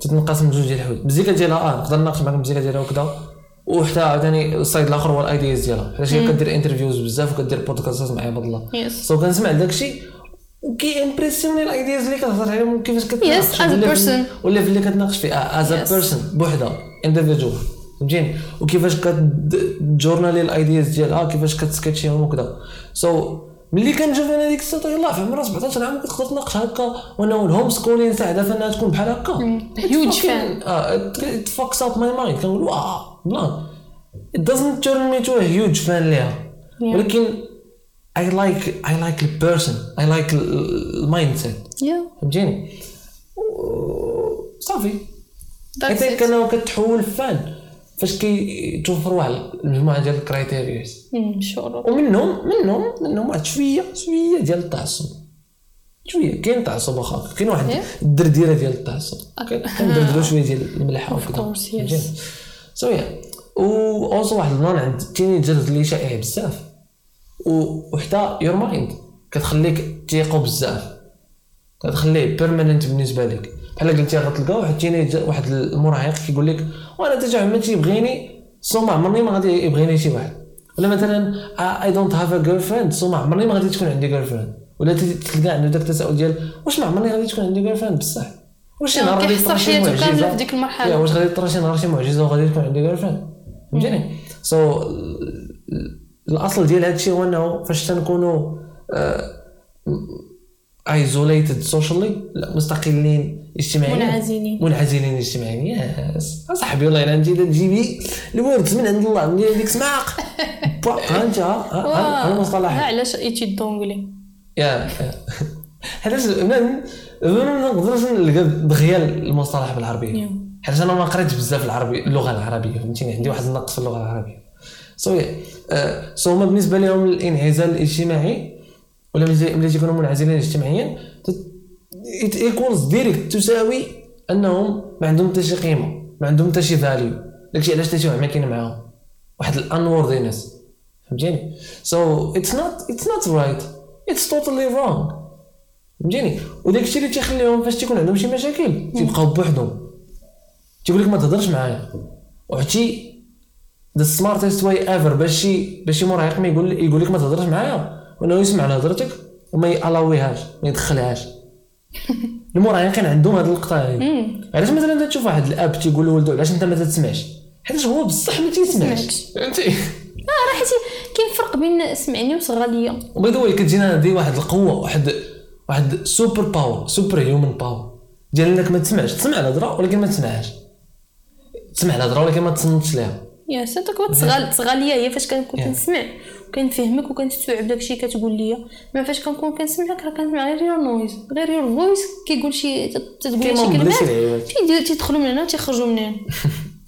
تتنقسم لجوج ديال الحوايج. المزيكا ديالها آه نقدر نناقش معاك المزيكا ديالها وكذا وحتى عاوتاني ال side الآخر هو ال ideas ديالها. حيت هي كدير interviews بزاف وكدير بودكاستات مع عباد الله Yes. so كنسمع داكشي وكي امبرسيوني ال ideas اللي كتهضر عليهم وكيفاش كتناقش as a ولا في- person. ولا في اللي كتناقش فيه as a Yes. person بوحدها individual فهمتيني وكيفاش كتجورنالي ال ideas ديالها كيفاش كتسكتشيهم وكذا so ملي كنشوف أنا ديك السيطه يلاه في عمرها 17 عام كتقدر تناقش هكا وأنا ال homeschooling ساعده فانها تكون بحال هكا fucking- fan. آه fucks up my mind كنقول واه plan it doesn't turn me to a huge fan ليها ولكن I like I like the person I like the mindset. yeah فهمتيني صافي حيت it. أنا كتحول fan فاش كيتوفر واحد المجموعه ديال ال criterias sure ومنهم منهم منهم واحد شوية شوية ديال التعصب. شوية كاين تعصب واخا. كاين واحد Yeah. الدرديرة ديال التعصب. كندردروا شوية ديال الملح وكذا. course, yes. سو yeah و also واحد ال plan عند ال teenagers اللي شائع بزاف. وحتى your mind كتخليك تيقو بزاف. كتخليه permanent بالنسبة لك. بحال قلتي غتلقى واحد teenager واحد المراهق كيقول لك وأنا حتى واحد ما تيبغيني so ما عمرني ما غادي يبغيني شي واحد. ولا مثلا I don't have a girlfriend so ما عمرني ما غادي تكون عندي girlfriend ولا تلقى عنده داك التساؤل ديال واش ما عمرني غادي تكون عندي girlfriend بصح. واش يعني نهار غادي شي حياته كاملة في ديك المرحلة. يا واش غادي يطرا شي نهار شي معجزة وغادي تكون عندي جيرل فريند فهمتيني سو الأصل ديال هادشي هو إنه فاش تنكونوا ايزوليتد سوشيالي لا مستقلين اجتماعيا منعزلين. منعزلين اجتماعيا يس. صاحبي والله إلا انت تجيبي الورد من عند الله من ديك سماق ها أنت ها المصطلح علاش ايتي دونغلي yeah ما ما نقدرش نلقى دغيا المصطلح بالعربية. حيت أنا ما قريتش بزاف العربي اللغة العربية فهمتيني؟ عندي واحد النقص في اللغة العربية. so so هما بالنسبة لهم الانعزال الاجتماعي ولا ملي تيكونوا منعزلين اجتماعيا equals direct تساوي أنهم ما عندهم حتى شي قيمة ما عندهم حتى شي value داكشي علاش واحد ما كاين معاهم؟ واحد ال unworthiness فهمتيني؟ so it's not it's not right it's totally wrong فهمتيني؟ وداك الشيء اللي تيخليهم فاش تيكون عندهم شي مشاكل تيبقاو بوحدهم. تيقول لك ما تهضرش معايا. وعرفتي the smartest way ever باش شي باش شي مراهق ما يقول يقول لك ما تهضرش معايا. وأنه يسمع لهضرتك وما يألاويهاش ما يدخلهاش. [laughs] المراهقين عندهم هذه اللقطه هذه علاش مثلا أنت تشوف واحد الأب تيقول لولده علاش أنت ما تسمعش؟ حيت هو بصح ما تيسمعش. سمعش. فهمتي؟ آه راه حيت كاين فرق بين سمعني وصغى ليا. و by the way كتجينا هذه واحد القوة واحد واحد super power super human power ديال انك ما تسمعش. تسمع الهضره ولكن ما تسمعهاش. تسمع الهضره ولكن ما تصنتش ليها. yeah صدق تصغى تصغى ليا هي فاش كنكون Yeah. كنسمع وكنفهمك وكنستوعب داكشي كتقول ليا ما فاش كنكون كنسمعك راه كنسمع غير your noise غير your voice كيقول شي تت- تتقول شي كلمات. تيدير- تيدخلوا من هنا وتيخرجوا من هنا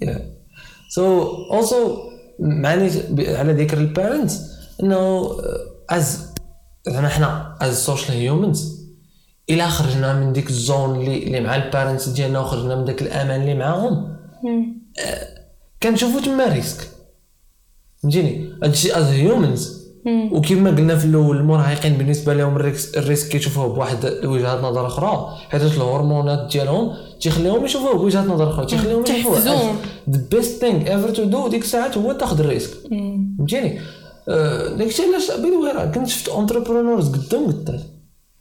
[laughs] so also معني على ذكر ال parents إنه as زعما حنا as social humans الا خرجنا من ديك ال zone اللي اللي مع ال parents ديالنا وخرجنا من داك الأمان اللي معاهم مم. كنشوفو تما risk فهمتيني؟ هادشي as humans. وكما قلنا في الأول المراهقين بالنسبة لهم ال risk, كيشوفوه بواحد وجهات نظر أخرى حيت الهرمونات ديالهم تيخليهم يشوفوه بوجهات نظر أخرى تيخليهم يشوفوه. the best thing ever to do ديك الساعات هو تاخذ ال risk. فهمتيني؟ آه، داكشي علاش ذا راه كنت شفت entrepreneurs قدام قدام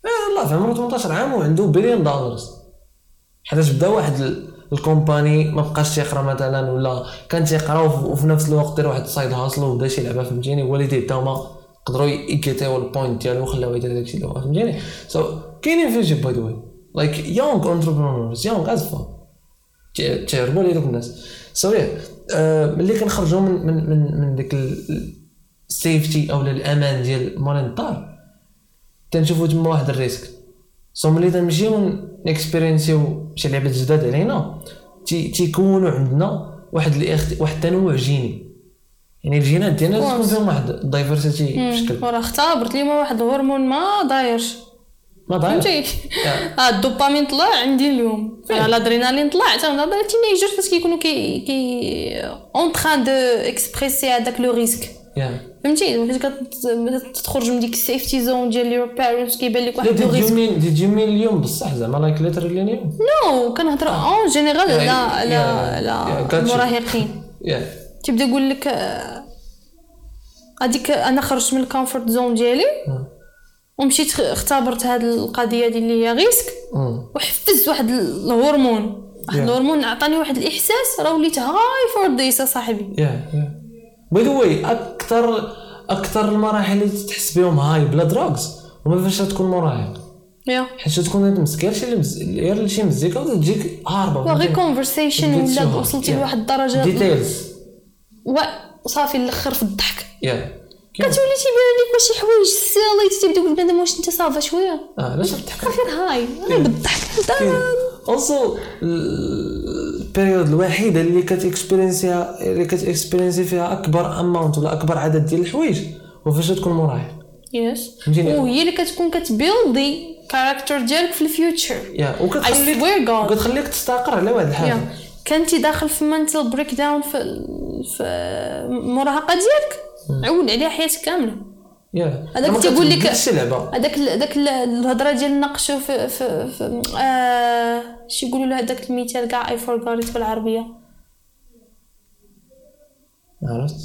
آه، الله في عمره 18 عام وعنده billion dollars حيتاش بدا واحد ال company ما بقاش تيقرا مثلا ولا كان تيقرأ وف- وفي نفس الوقت دار واحد ال side hustle وبدا شي لعبة فهمتيني؟ والديه حتى هما قدروا ي get يو ال point ديالو وخلاوه يدير داكشي اللي هو فهمتيني؟ so كاينين في جيب by the way like young entrepreneurs young as fuck تيهربوا لي دوك الناس. so yeah ملي كنخرجوا من من من من ديك ال safety أو الأمان ديال مال الدار تنشوفوا تما واحد ال risk. so ملي تنمشيو ن experience يو شي لعبات جداد علينا تي تيكونوا عندنا واحد الاخت... واحد التنوع جيني يعني الجينات ديالنا تكون. فيهم واحد ال diversity بشكل وراه اختبرت لي واحد الهرمون ما دايرش ما ضايع فهمتي آه الدوبامين طلع عندي اليوم الادرينالين طلع حتى ال teenagers فاش كيكونوا كي كي en train de experience ي هذاك le risque فهمتي فاش كت- تخرج من ديك ال safety zone ديال your parents كيبان لك واحد loaded risk you mean you mean اليوم بصح زعما like literally اليوم no كنهضر en général Yeah, على yeah, على yeah, على. المراهقين yeah تيبدا يقول لك هذيك أنا خرجت من ال comfort zone ديالي ومشيت اختبرت هاد القضية ديال اللي هي risk وحفزت واحد الهرمون واحد Yeah. الهرمون عطاني واحد الاحساس راه وليت high for this صاحبي yeah yeah by the way أكثر أكثر المراحل اللي تحس بهم high بلا drugs هما فاش تكون مراهق yeah. حيت تكون أنت مسكر شي مز... غير شي مزيكا وتجيك هاربة. غير conversation ولا وصلتي لواحد الدرجة. details و- صافي الأخر في الضحك. yeah كتولي تيبان لك واش شي حوايج silly تيبدا يقول بنادم واش أنت ça va شوية. آه علاش تضحك غير high. غير بالضحك. also ال period الوحيده اللي كت experience يها اللي كت experience ي فيها أكبر amount ولا أكبر عدد ديال الحوايج. هو فاش تكون مراهق. yes؟ وهي اللي كتكون كت build ي character ديالك في ال future yeah وكتخليك. وكتخليك تستقر على واحد الحاجة كنتي داخل في mental breakdown في في المراهقه ديالك؟ عول عليها حياتك كاملة. هذاك تيقول لك- هذاك هذاك ال- الهضرة ديال ناقشوا في في, في آه شي يقولوا له هذاك المثال كاع I forgot بالعربية؟ عرفت؟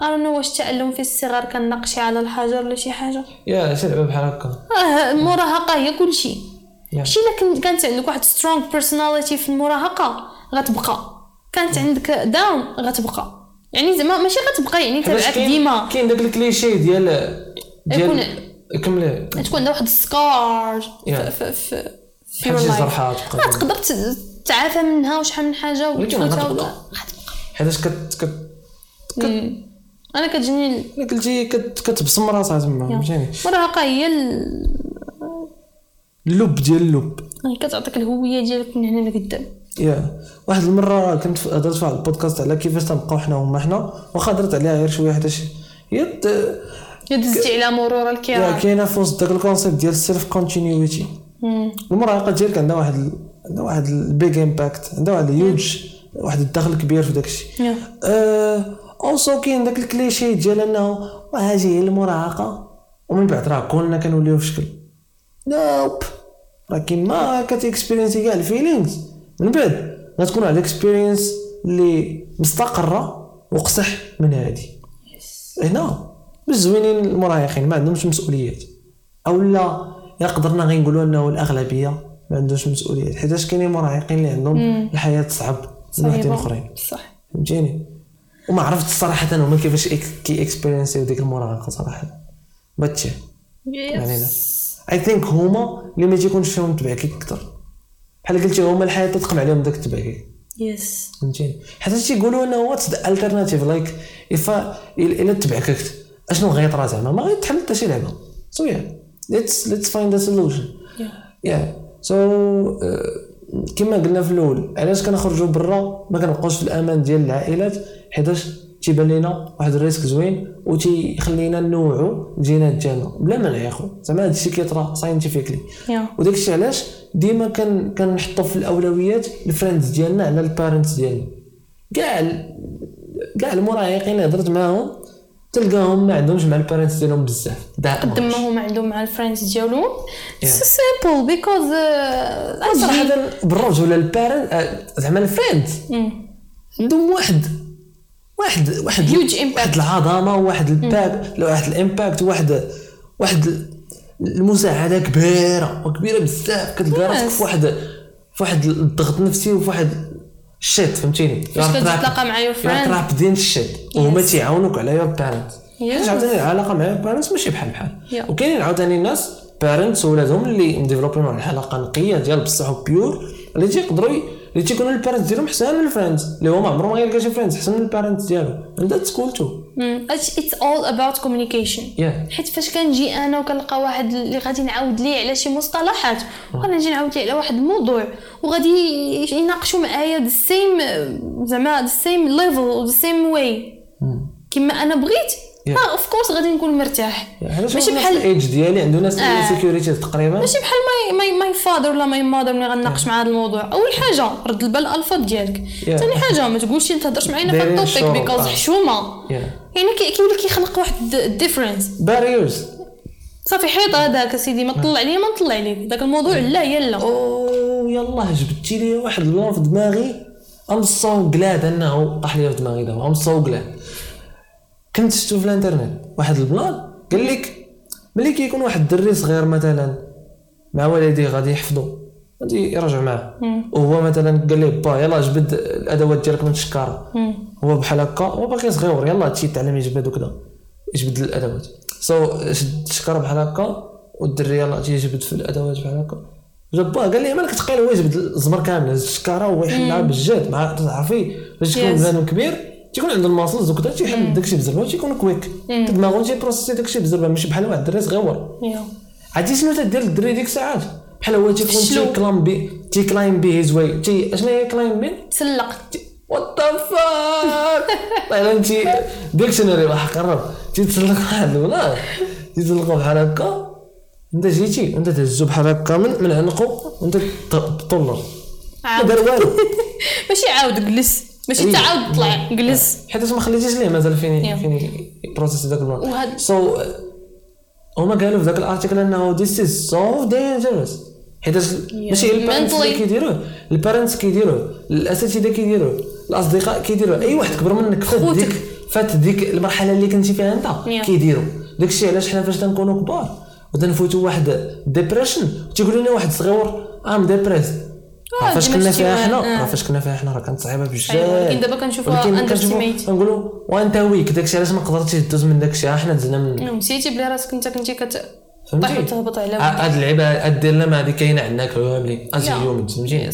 No واش تعلم في الصغر كالنقش على الحجر ولا شي حاجة. yeah شي لعبة بحال هكا. آه المراهقة هي كل شيء yeah. شي إلا كان- كانت عندك واحد strong personality في المراهقة غتبقى. كانت عندك down غتبقى. يعني زعما ماشي غتبقى يعني تبعك ديما. كاين داك الكليشي ديال ديال كملي تكون عندها واحد ال scar. في في. جرحى ما تقدر تعافى منها وشحال من حاجة ولكن غتبقى. حيتاش كت كت. أنا كتجيني قلتي كت كتبصم راسها تما فهمتيني المراهقه هي ال- اللب ديال اللب كتعطيك الهوية ديالك من هنا لقدام yeah واحد المرة كنت هضرت في واحد البودكاست على كيفاش تنبقاو حنا هما حنا واخا هضرت عليها غير شوية حيتاش هي دزتي على مرور الكرام. كاينة في وسط داك ال concept ديال ال self continuity مم. المراهقة ديالك عندها واحد عندها واحد ال big impact عندها واحد الهيوج واحد الدخل كبير في داكشي. yeah. also كاين داك الكليشي ديال أنه وهذه هي المراهقة ومن بعد راه كلنا كنوليو في شكل. nope راه كيما كتي experience ي كاع ال feelings من بعد غتكون واحد ال experience اللي مستقرة وقصح من هادي. هنا بس زوينين المراهقين ما عندهمش مسؤوليات. أو لا الا قدرنا غير نقولوا أنه الأغلبية ما عندهمش مسؤوليات حيتاش كاينين مراهقين اللي عندهم الحياة صعب من واحدين. أخرين. صح. فهمتيني؟ وما عرفتش صراحة هما كيفاش كي experience يو ديك المراهقة صراحة. باتشي يعني لا. I think هما اللي ما تيكونش فيهم تبعكيك أكثر بحال قلتي هما الحياة تتقم عليهم داك التبعكيك yes فهمتيني؟ حتى تيقولوا أنه what's the alternative like if الا تبعك أشنو غيطرا زعما ما غيتحمل حتى شي لعبة. so yeah let's let's find a solution yeah so كما قلنا في الأول علاش كنخرجوا برا؟ ما كنبقاوش في الأمان ديال العائلات حيتاش تيبان لينا واحد ال risk زوين وتيخلينا نوعوا الجينات ديالنا بلا ما نعيقوا زعما هادشي كيطرا scientifically. وداك الشيء علاش ديما كنحطوا في الأولويات ال friends ديالنا على ال parents ديالنا. كاع كاع المراهقين اللي هضرت معاهم تلقاهم ما عندهمش مع ال parents ديالهم بزاف. قد ما هما عندهم مع ال friends ديالهم. simple because صراحة بالرجل ال parent آه، زعما ال friends عندهم واحد. واحد واحد impact. واحد العظمة وواحد الباك واحد ال impact واحد واحد ال- المساعدة كبيرة وكبيرة بزاف. كتلقى راسك. في واحد في واحد الضغط نفسي وفي واحد ال shit فهمتيني؟ فاش كتجي تلاقى مع friend. تراب ديال ال shit وهما تيعاونوك على your parent Yes. حيت عاوتاني العلاقه مع your parents ماشي بحال بحال. Yeah. وكاينين عاوتاني الناس parents ولادهم اللي م developin واحد العلاقه نقية ديال بصح pure اللي تيقدروا اللي تيكونوا ال parents ديالهم حسن من ال friends اللي هما عمرهم ما غيلقى شي friends حسن من ال parents ديالو. and that's cool too. it's all about communication حيت فاش كنجي أنا وكنلقى واحد اللي غادي نعاود ليه على شي مصطلحات وغادي نجي نعاود ليه على واحد الموضوع وغادي يناقشوا معايا the same زعما the same level the same way كما أنا بغيت Yeah. of course غادي نكون مرتاح. ماشي بحال الايدج ديالي عنده ناس آه. security تقريبا. ماشي بحال my my my father ولا my mother ملي غنناقش مع هذا الموضوع. أول حاجة رد البال الألفاظ ديالك. Yeah. ثاني حاجة ما تقولش أنت تهضرش معايا في ال topic. because. حشومة. Yeah. يعني كي- كيولي كيخلق واحد ال difference barriers صافي حيط هذاك اسيدي ما تطلع عليا ما نطلع عليك داك الموضوع لا يلا. اوه يلاه جبتي لي واحد البلان في دماغي. امصو قلاد أنه طاح لي في دماغي دابا. امصو قلاد كنت شفتو في الانترنت واحد البلان قال لك ملي كيكون واحد الدري صغير مثلا مع والديه غادي يحفظوا غادي يرجع معاه. وهو مثلا قال ليه با يلا جبد الأدوات ديالك من الشكارة. هو بحال هكا هو باقي صغير يلا تشي تعلم يجبد وكذا يجبد الأدوات. سو شد الشكارة بحال هكا والدري يلا تي يجبد في الأدوات بحال هكا. جاب قال لي مالك تقيل هو يجبد الزمر كامل الشكارة وهو يحلها بالجد مع تعرفي؟ فاش تكون. بنادم كبير. تيكون عنده الماسلز وكذا تيحل داكشي بزربه تيكون كويك دماغو تيبروسيسي داكشي بزربه ماشي بحال واحد الدري صغير. يا. عرفتي شنو تدير الدري ديك الساعات؟ بحال هو تيكون. تيكلام بي تيكلايم بي هيز واي تي اشنو هي كلايم بي تسلق. وات ذا فاك طيب انت ديكشنري راح قرب تيتسلق واحد البلان تيتسلقوا بحال هكا. أنت جيتي أنت تهزو بحال هكا من من عنقو وانت ما عاود. دار والو. [laughs] ماشي عاود جلس. ماشي إيه. تعاود طلع جلس حيت ما خليتيش ليه مازال فين. فين بروسيس داك البلان وهاد- سو هما قالوا في ذاك الارتيكل إنه this is so dangerous حيت ماشي ال parents اللي. كيديروه ال parents كيديروه الأساتذة كيديروه الأصدقاء كيديروه أي واحد كبر منك فات. ديك فات ديك المرحلة اللي كنتي فيها أنت. كيديروا داك الشيء علاش حنا فاش تنكونوا كبار وتنفوتوا واحد depression تيقول لنا واحد صغير I'm depressed فاش كنا فيها حنا آه. فاش كنا فيها حنا راه كانت صعيبة بزاف ولكن دابا كنشوفوها underestimate. كنشوفو- كنقولوا وأنت weak داكشي علاش ما قدرتيش دوز من داكشي؟ حنا دزنا من نسيتي بلي راسك انت كنتي كت طيح وتهبط على ه- هاد اللعيبة هاد ديالنا ما هادي كاينة عندنا كاملين Yeah. human فهمتي؟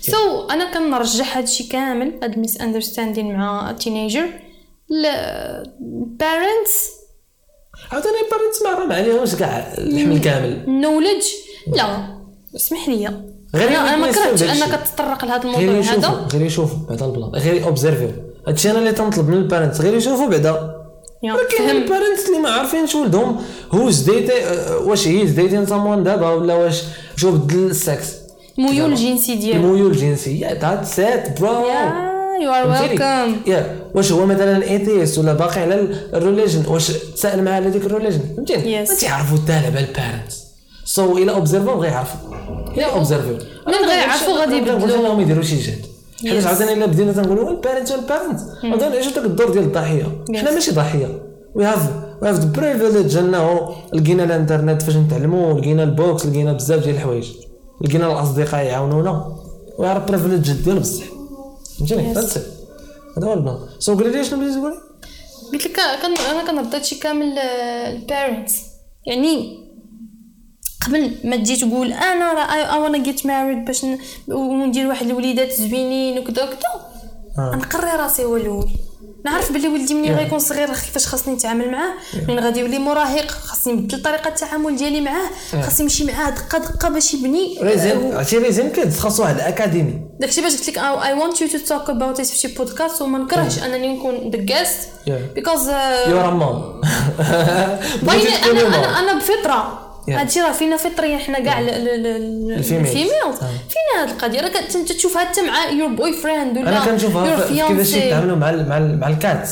so أنا كنرجح هادشي كامل هاد misunderstanding مع ال teenager ال parents عاوتاني parents ما راه ما عليهمش كاع الحمل كامل. knowledge لا اسمح لي. غير أنا ما كرهتش انك. تتطرق لهذا الموضوع هذا غير يشوفوا بعدا ال plan غير observiw هادشي أنا اللي تنطلب من البارنتس غير يشوفوا بعدا. فهم. البارنتس اللي ما عارفينش ولدهم هوز ديتي واش هي ديتين سامون دابا ولا واش شو بدل السكس. الميول الجنسي ديالو. الميول الجنسيه ذات سيت برو يا يو ار ويلكم يا واش هو مثلا ايثيست ولا باقي على الريليجن واش تسال معاه على ديك الريليجن فهمتيني؟ Yes. ما تيعرفوا حتى على البارنتس سو إلى اوبزيرفو غيعرفوا إلى اوبزيرفو من غيعرفوا غادي يبدلوا. إنهم يديروا شي جهد حيت. عاوتاني إلا بدينا تنقولوا ال parents وال parents عاوتاني نعيشوا داك الدور ديال الضحية. حنا ماشي ضحية. we have we have privilege أنه لقينا الإنترنت فاش نتعلموا لقينا ال books لقينا بزاف ديال الحوايج. لقينا الأصدقاء يعاونونا. we are privileged ديال بصح. فهمتيني. هذا هو ال plan so قولي لي شنو بغيتي تقولي؟ قلت لك أنا كنرد هادشي كامل ال parents يعني قبل ما تجي تقول أنا راه اي وأنا جيت ماريد باش ن- وندير واحد الوليدات زوينين وكذا وكذا. آه. نقري راسي هو الأول. نعرف بلي ولدي ملي Yeah. غيكون صغير كيفاش خاصني نتعامل معاه. ملي غادي يولي مراهق خاصني نبدل طريقة التعامل ديالي معاه. خاصني نمشي معاه دقة دقة باش يبني. ريزين عرفتي ريزين كيد خاص واحد الاكاديمي داكشي باش قلت لك اي want you to talk about it في شي بودكاست وما نكرهش أنني نكون ذا جيست. because you are mom أنا أنا أنا بفطرة. هادشي راه فينا فطريا حنا كاع ال females. آه. فينا هاد القضية. راه انت تشوفها حتى مع your boyfriend ولا أنا كنشوفها كيفاش. يتعاملوا مع ال- مع ال- مع ال cat.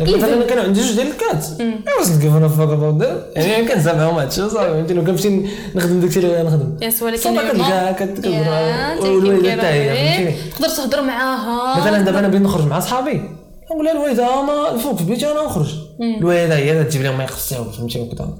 مثلا أنا كان عندي جوج ديال ال cat wasn't giving a fuck about them. يعني كنزعم معاهم هادشي صافي فهمتني؟ وكنمشي نخدم داكشي اللي غنخدم yes ولكن كتلقاها كتهضر والوالدة حتى هي تقدر تهضر معاها. مثلا دابا أنا بغيت نخرج مع صحابي نقول لها الوالدة أنا الفوق في بيتي أنا نخرج. الوالدة هي اللي تجيب لهم ما يخصهم فهمتي وكذا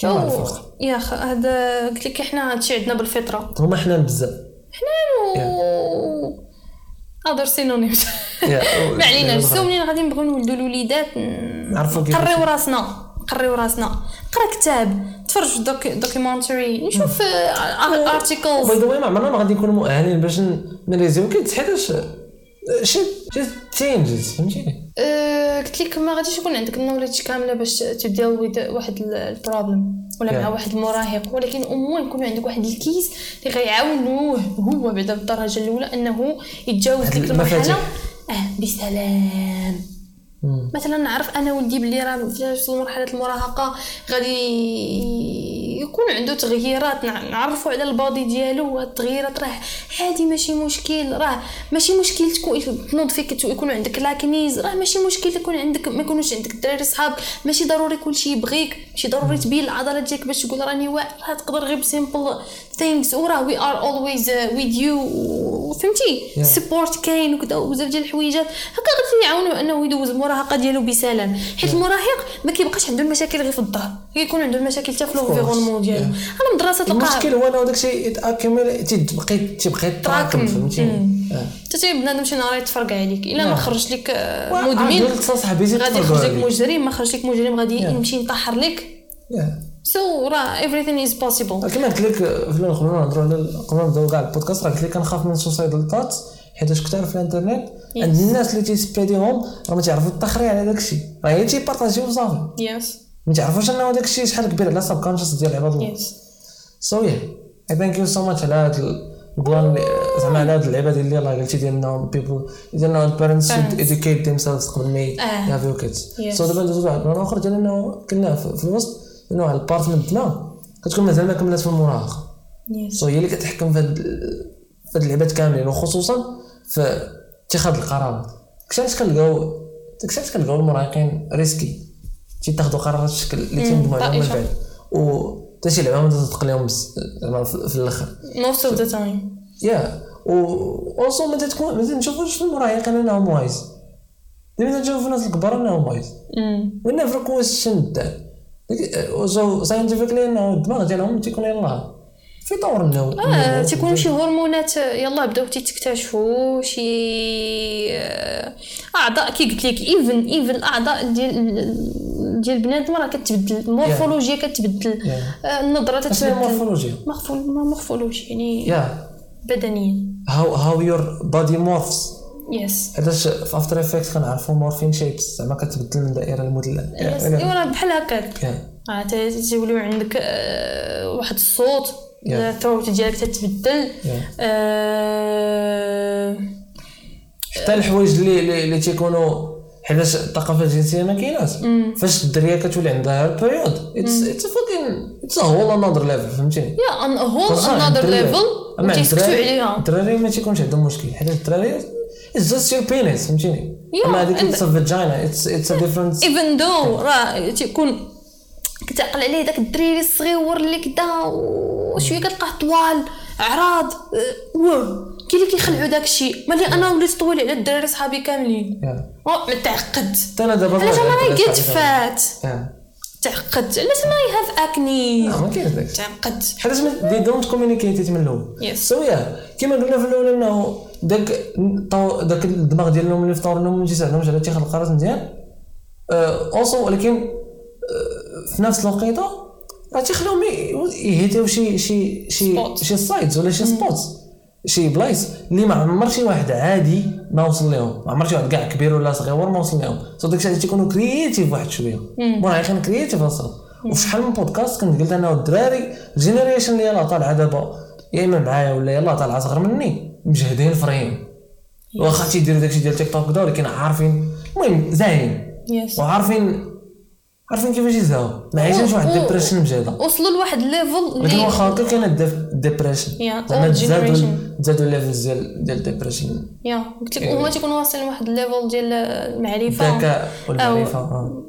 كيما يا اخ هذا قلت لك إحنا هادشي عندنا بالفطرة. هما حنا بزاف. حنا و اذر سينونيمز Yeah. [laughs] ما عليناش سو منين غادي نبغيو نولدوا الوليدات نقريو راسنا نقريو راسنا. نقرا كتاب نتفرج في دوك دوكيومنتري نشوف articles by the way ما عمرنا ما غادي نكونوا مؤهلين باش ن raise يو. kid حيتاش شي changes فهمتيني قلت لك ما غاديش يكون عندك ال knowledge كامله باش with واحد ال problem ولا مع. واحد المراهق ولكن اموال يكون عندك واحد ال keys اللي غيعاونوه هو بعدا بالدرجه الاولى انه يتجاوز ديك المرحله. آه بسلام مثلا نعرف أنا ولدي بلي راه في مرحله المراهقة غادي يكون عنده تغييرات نع- نعرفوا على ال body ديالو التغييرات راه عادي ماشي مشكل راه ماشي مشكل تكون تنوض فيك يكون عندك l'acné راه ماشي مشكل تكون عندك ما يكونوش عندك الدراري صحاب ماشي ضروري كلشي يبغيك ماشي ضروري تبين العضلات ديالك باش تقول راني واعر راه تقدر غير ب simple things وراه we are always with you فهمتي. sport كاين وكذا وبزاف ديال الحويجات هكا يعاونوا انه يدوز المراهقه ديالو بسلام حيت المراهق ما كيبقاش عنده المشاكل غير في الظهر. كيكون عنده المشاكل حتى في l'environnement ديالو. أنا مدرسه المشكل تلقاه هو انه داكشي يتأكمل تيبقى تيبقى يتراكم تراكم. فهمتيني؟ حتى بنادم شي نهار يتفرق عليك. إلا ما. خرج لك آه، مدمن غادي يخرج لك. مجرم. ما خرج لك مجرم غادي. يمشي ينتحر لك. so راه everything is possible. كما قلت لك قبل نهضروا على قبل نبداو كاع البودكاست راه قلت لك كنخاف من suicidal thoughts حيت كثار في الانترنت عند الناس اللي تي spread يهم راه ما تعرفوا التخريع على داك الشيء راه هي تيبارطاجيو وصافي yes ما تعرفوش انه داك الشيء شحال كبير على subconscious ديال عباد الله yes so yeah I thank you so much على هذا البلان زعما على هذه اللعبه ديال اللي يلاه قلتي ديال انه people ديال انه ال parents should Parents. educate themselves قبل ما آه. ي have يو kids Yes. so دابا ندوزو واحد البلان اخر ديال انه قلنا في الوسط انه واحد ال part من الدماغ كتكون مازال ما كملات في المراهقه so هي اللي كتحكم في هاد في هاد اللعبات كاملين وخصوصا في اتخاذ القرارات علاش كنلقاو علاش كنلقاو المراهقين risky. تيتاخذوا قرارات بشكل اللي تيندموا عليهم من. بعد و حتى شي لعبة ما تصدق لهم زعما في الأخر. Most of the time yeah و also ما تكون ما تنشوفوش في المراهقين انهم wise. ديما تنشوفوا في الناس الكبار انهم wise. وإن في question تاع so scientifically انه الدماغ ديالهم تيكون يلاه. في طور النمو آه تيكونوا شي هرمونات يلا بداو تكتشفوا شي آه، أعضاء كي قلت لك even even الاعضاء ديال ديال بنادم راه كتبدل المورفولوجيا كتبدل. آه، النظرة تتبدل. المورفولوجيا morphol morphology يعني يا بدنيا. how how your body morphs yes حيتاش في After Effects كنعرفوا morphing shapes زعما كتبدل من دائره لمثلث yes ايوا بحال هكاك. yeah ت- توليو عندك آه، واحد الصوت. ال throat ديالك تتبدل. آه، حتى الحوايج اللي اللي, تيكونوا حيتاش الثقافة الجنسية ما كايناش. فاش الدرية كتولي عندها ال period it's fucking it's whole another level فهمتيني؟ yeah a whole another. level أما وتيسكتوا الدراري عليها. الدراري ما تيكونش عندهم مشكل. حيت الدراري it's just your penis فهمتيني؟ أما هذيك it's vagina it's it's a difference even though راه تيكون كتعقل عليه داك الدريري الصغيور اللي كدا وشوية كتلقاه طوال اعراض أه، واه كاين اللي كيخلعوا داك الشيء مالي أنا وليت طويل على الدراري صحابي كاملين. ما حتى أنا دابا علاش أنا جيت صاحبي فات. تعقدت علاش أنا have acne؟ ما كاينش داك تعقدت حيت they don't communicate من الأول. so yeah كما قلنا في الأول إنه داك داك الدماغ ديالهم اللي في طور النمو ما تيساعدهمش على اتخاذ القرارات مزيان. also ولكن آه، في نفس الوقيتة راه تيخليهم ي hit يو شي شي شي. شي sites ولا شي spots شي بلايص اللي ما عمر شي واحد عادي ما وصل لهم ما عمر شي واحد كاع كبير ولا صغير ما وصل لهم سو داكشي علاش تيكونوا creative واحد شوية. مراهقين creative أصلا. وشحال من بودكاست كنت قلت أنا والدراري ال generation اللي يلاه طالعة دابا yeah إما معايا ولا يلاه طالعة صغر مني. مجهدين vraiment واخا تيديروا داكشي ديال تيك توك دا ولكن عارفين. المهم زاهين yes وعارفين عارفين كيفاش يزهاو ما عايشينش واحد و- depression مجهده وصلوا لواحد ولكن اللي واخا هكا كاين ال depression زعما تزادوا. تزادوا ال levels ديال ديال ال depression yeah قلت لك هما تيكونوا واصلين لواحد ال level ديال المعرفة. الذكاء والمعرفه آه.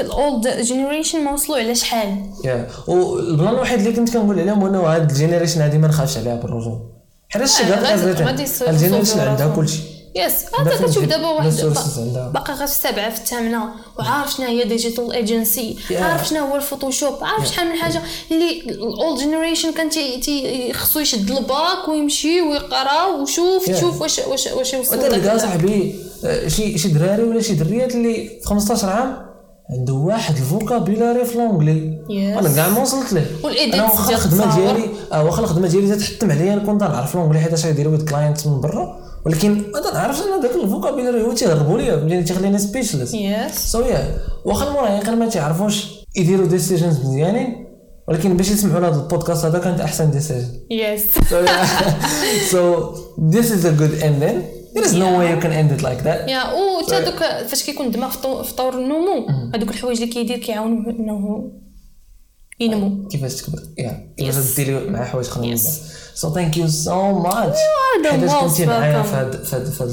ال old generation ما وصلوا على شحال. yeah والبلان الوحيد اللي كنت كنقول عليهم هو إنه هاد ال generation هادي ما نخافش عليها بالجوع. حيت هادشي آه، غادي- ال generation عندها. كلشي. yes أنت كتشوف دابا واحد عندها. باقي غير في السابعه في الثامنة. وعارف شنو هي digital agency. عارف شنو هو الفوتوشوب. عارف شحال من حاجة اللي ال old generation كان خصو يشد الباك ويمشي ويقرا وشوف. تشوف واش واش واش تلقى ال- صاحبي آه، شي شي دراري ولا شي دريات اللي في 15 عام عنده واحد ال vocabulary في l'anglais. أنا كاع ما وصلت والإيديتس أنا واخا الخدمه. ديالي آه، واخا الخدمه ديالي تتحتم عليا نكون تنعرف l'anglais حيت اش غيديروا client من برا؟ ولكن ما تنعرفش أنا داك ال vocabulary هو تيهربوا ليا فهمتيني تيخليني speechless yes so yeah واخا المراهقين ما تيعرفوش يديروا decisions مزيانين ولكن باش يسمعوا لهذا البودكاست هذا كانت أحسن decision yes [laughs] so this is a good ending. There is no way you can end it like that. يا و حتى دوك فاش كيكون الدماغ في طور النمو هذوك الحوايج اللي كيدير كيعاونوا انه ينمو. كيفاش تكبر؟ يا كيفاش. ديري مع حوايج so thank you so much. The حيتاش most كنتي معايا. في هاد في هاد في هاد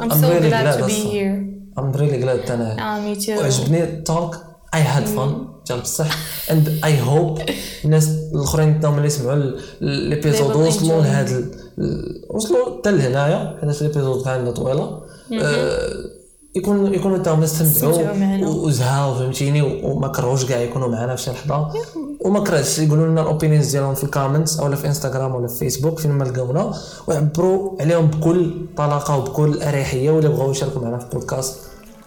I'm so really glad to be here. I'm really glad أنا me too. وعجبني التوك I had fun. جا بصح. And I hope الناس الأخرين تاهم اللي سمعوا will وصلوا. لهاد ال- وصلوا حتى لهنايا. حيت ال episode كان طويلة. آه، يكون يكونوا تا هم استمتعوا وزهاو فهمتيني؟ وما كرهوش كاع يكونوا معنا في شي لحظة. وما كرهش يقولوا لنا ال opinions ديالهم في ال comments أو في انستغرام ولا في فيسبوك فين ما لقاونا. ويعبروا عليهم بكل طلاقة وبكل أريحية ولا بغاو يشاركوا معنا في البودكاست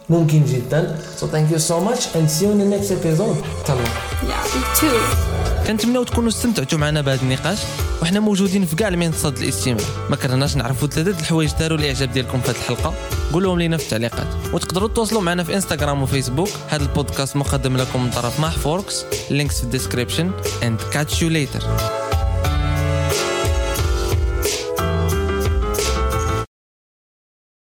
ممكن جدا. So thank you so much and see you in the next episode. Yeah, me too. كنتمناو تكونوا استمتعتوا معنا بهذا النقاش وحنا موجودين في كاع المنصات الاستماع ما كرهناش نعرفوا ثلاثة د الحوايج داروا الاعجاب ديالكم في هذه الحلقة. قولوهم لينا في التعليقات. وتقدروا تواصلوا معنا في انستغرام وفيسبوك هذا البودكاست مقدم لكم من طرف محفوركس links في ال description. And catch you later.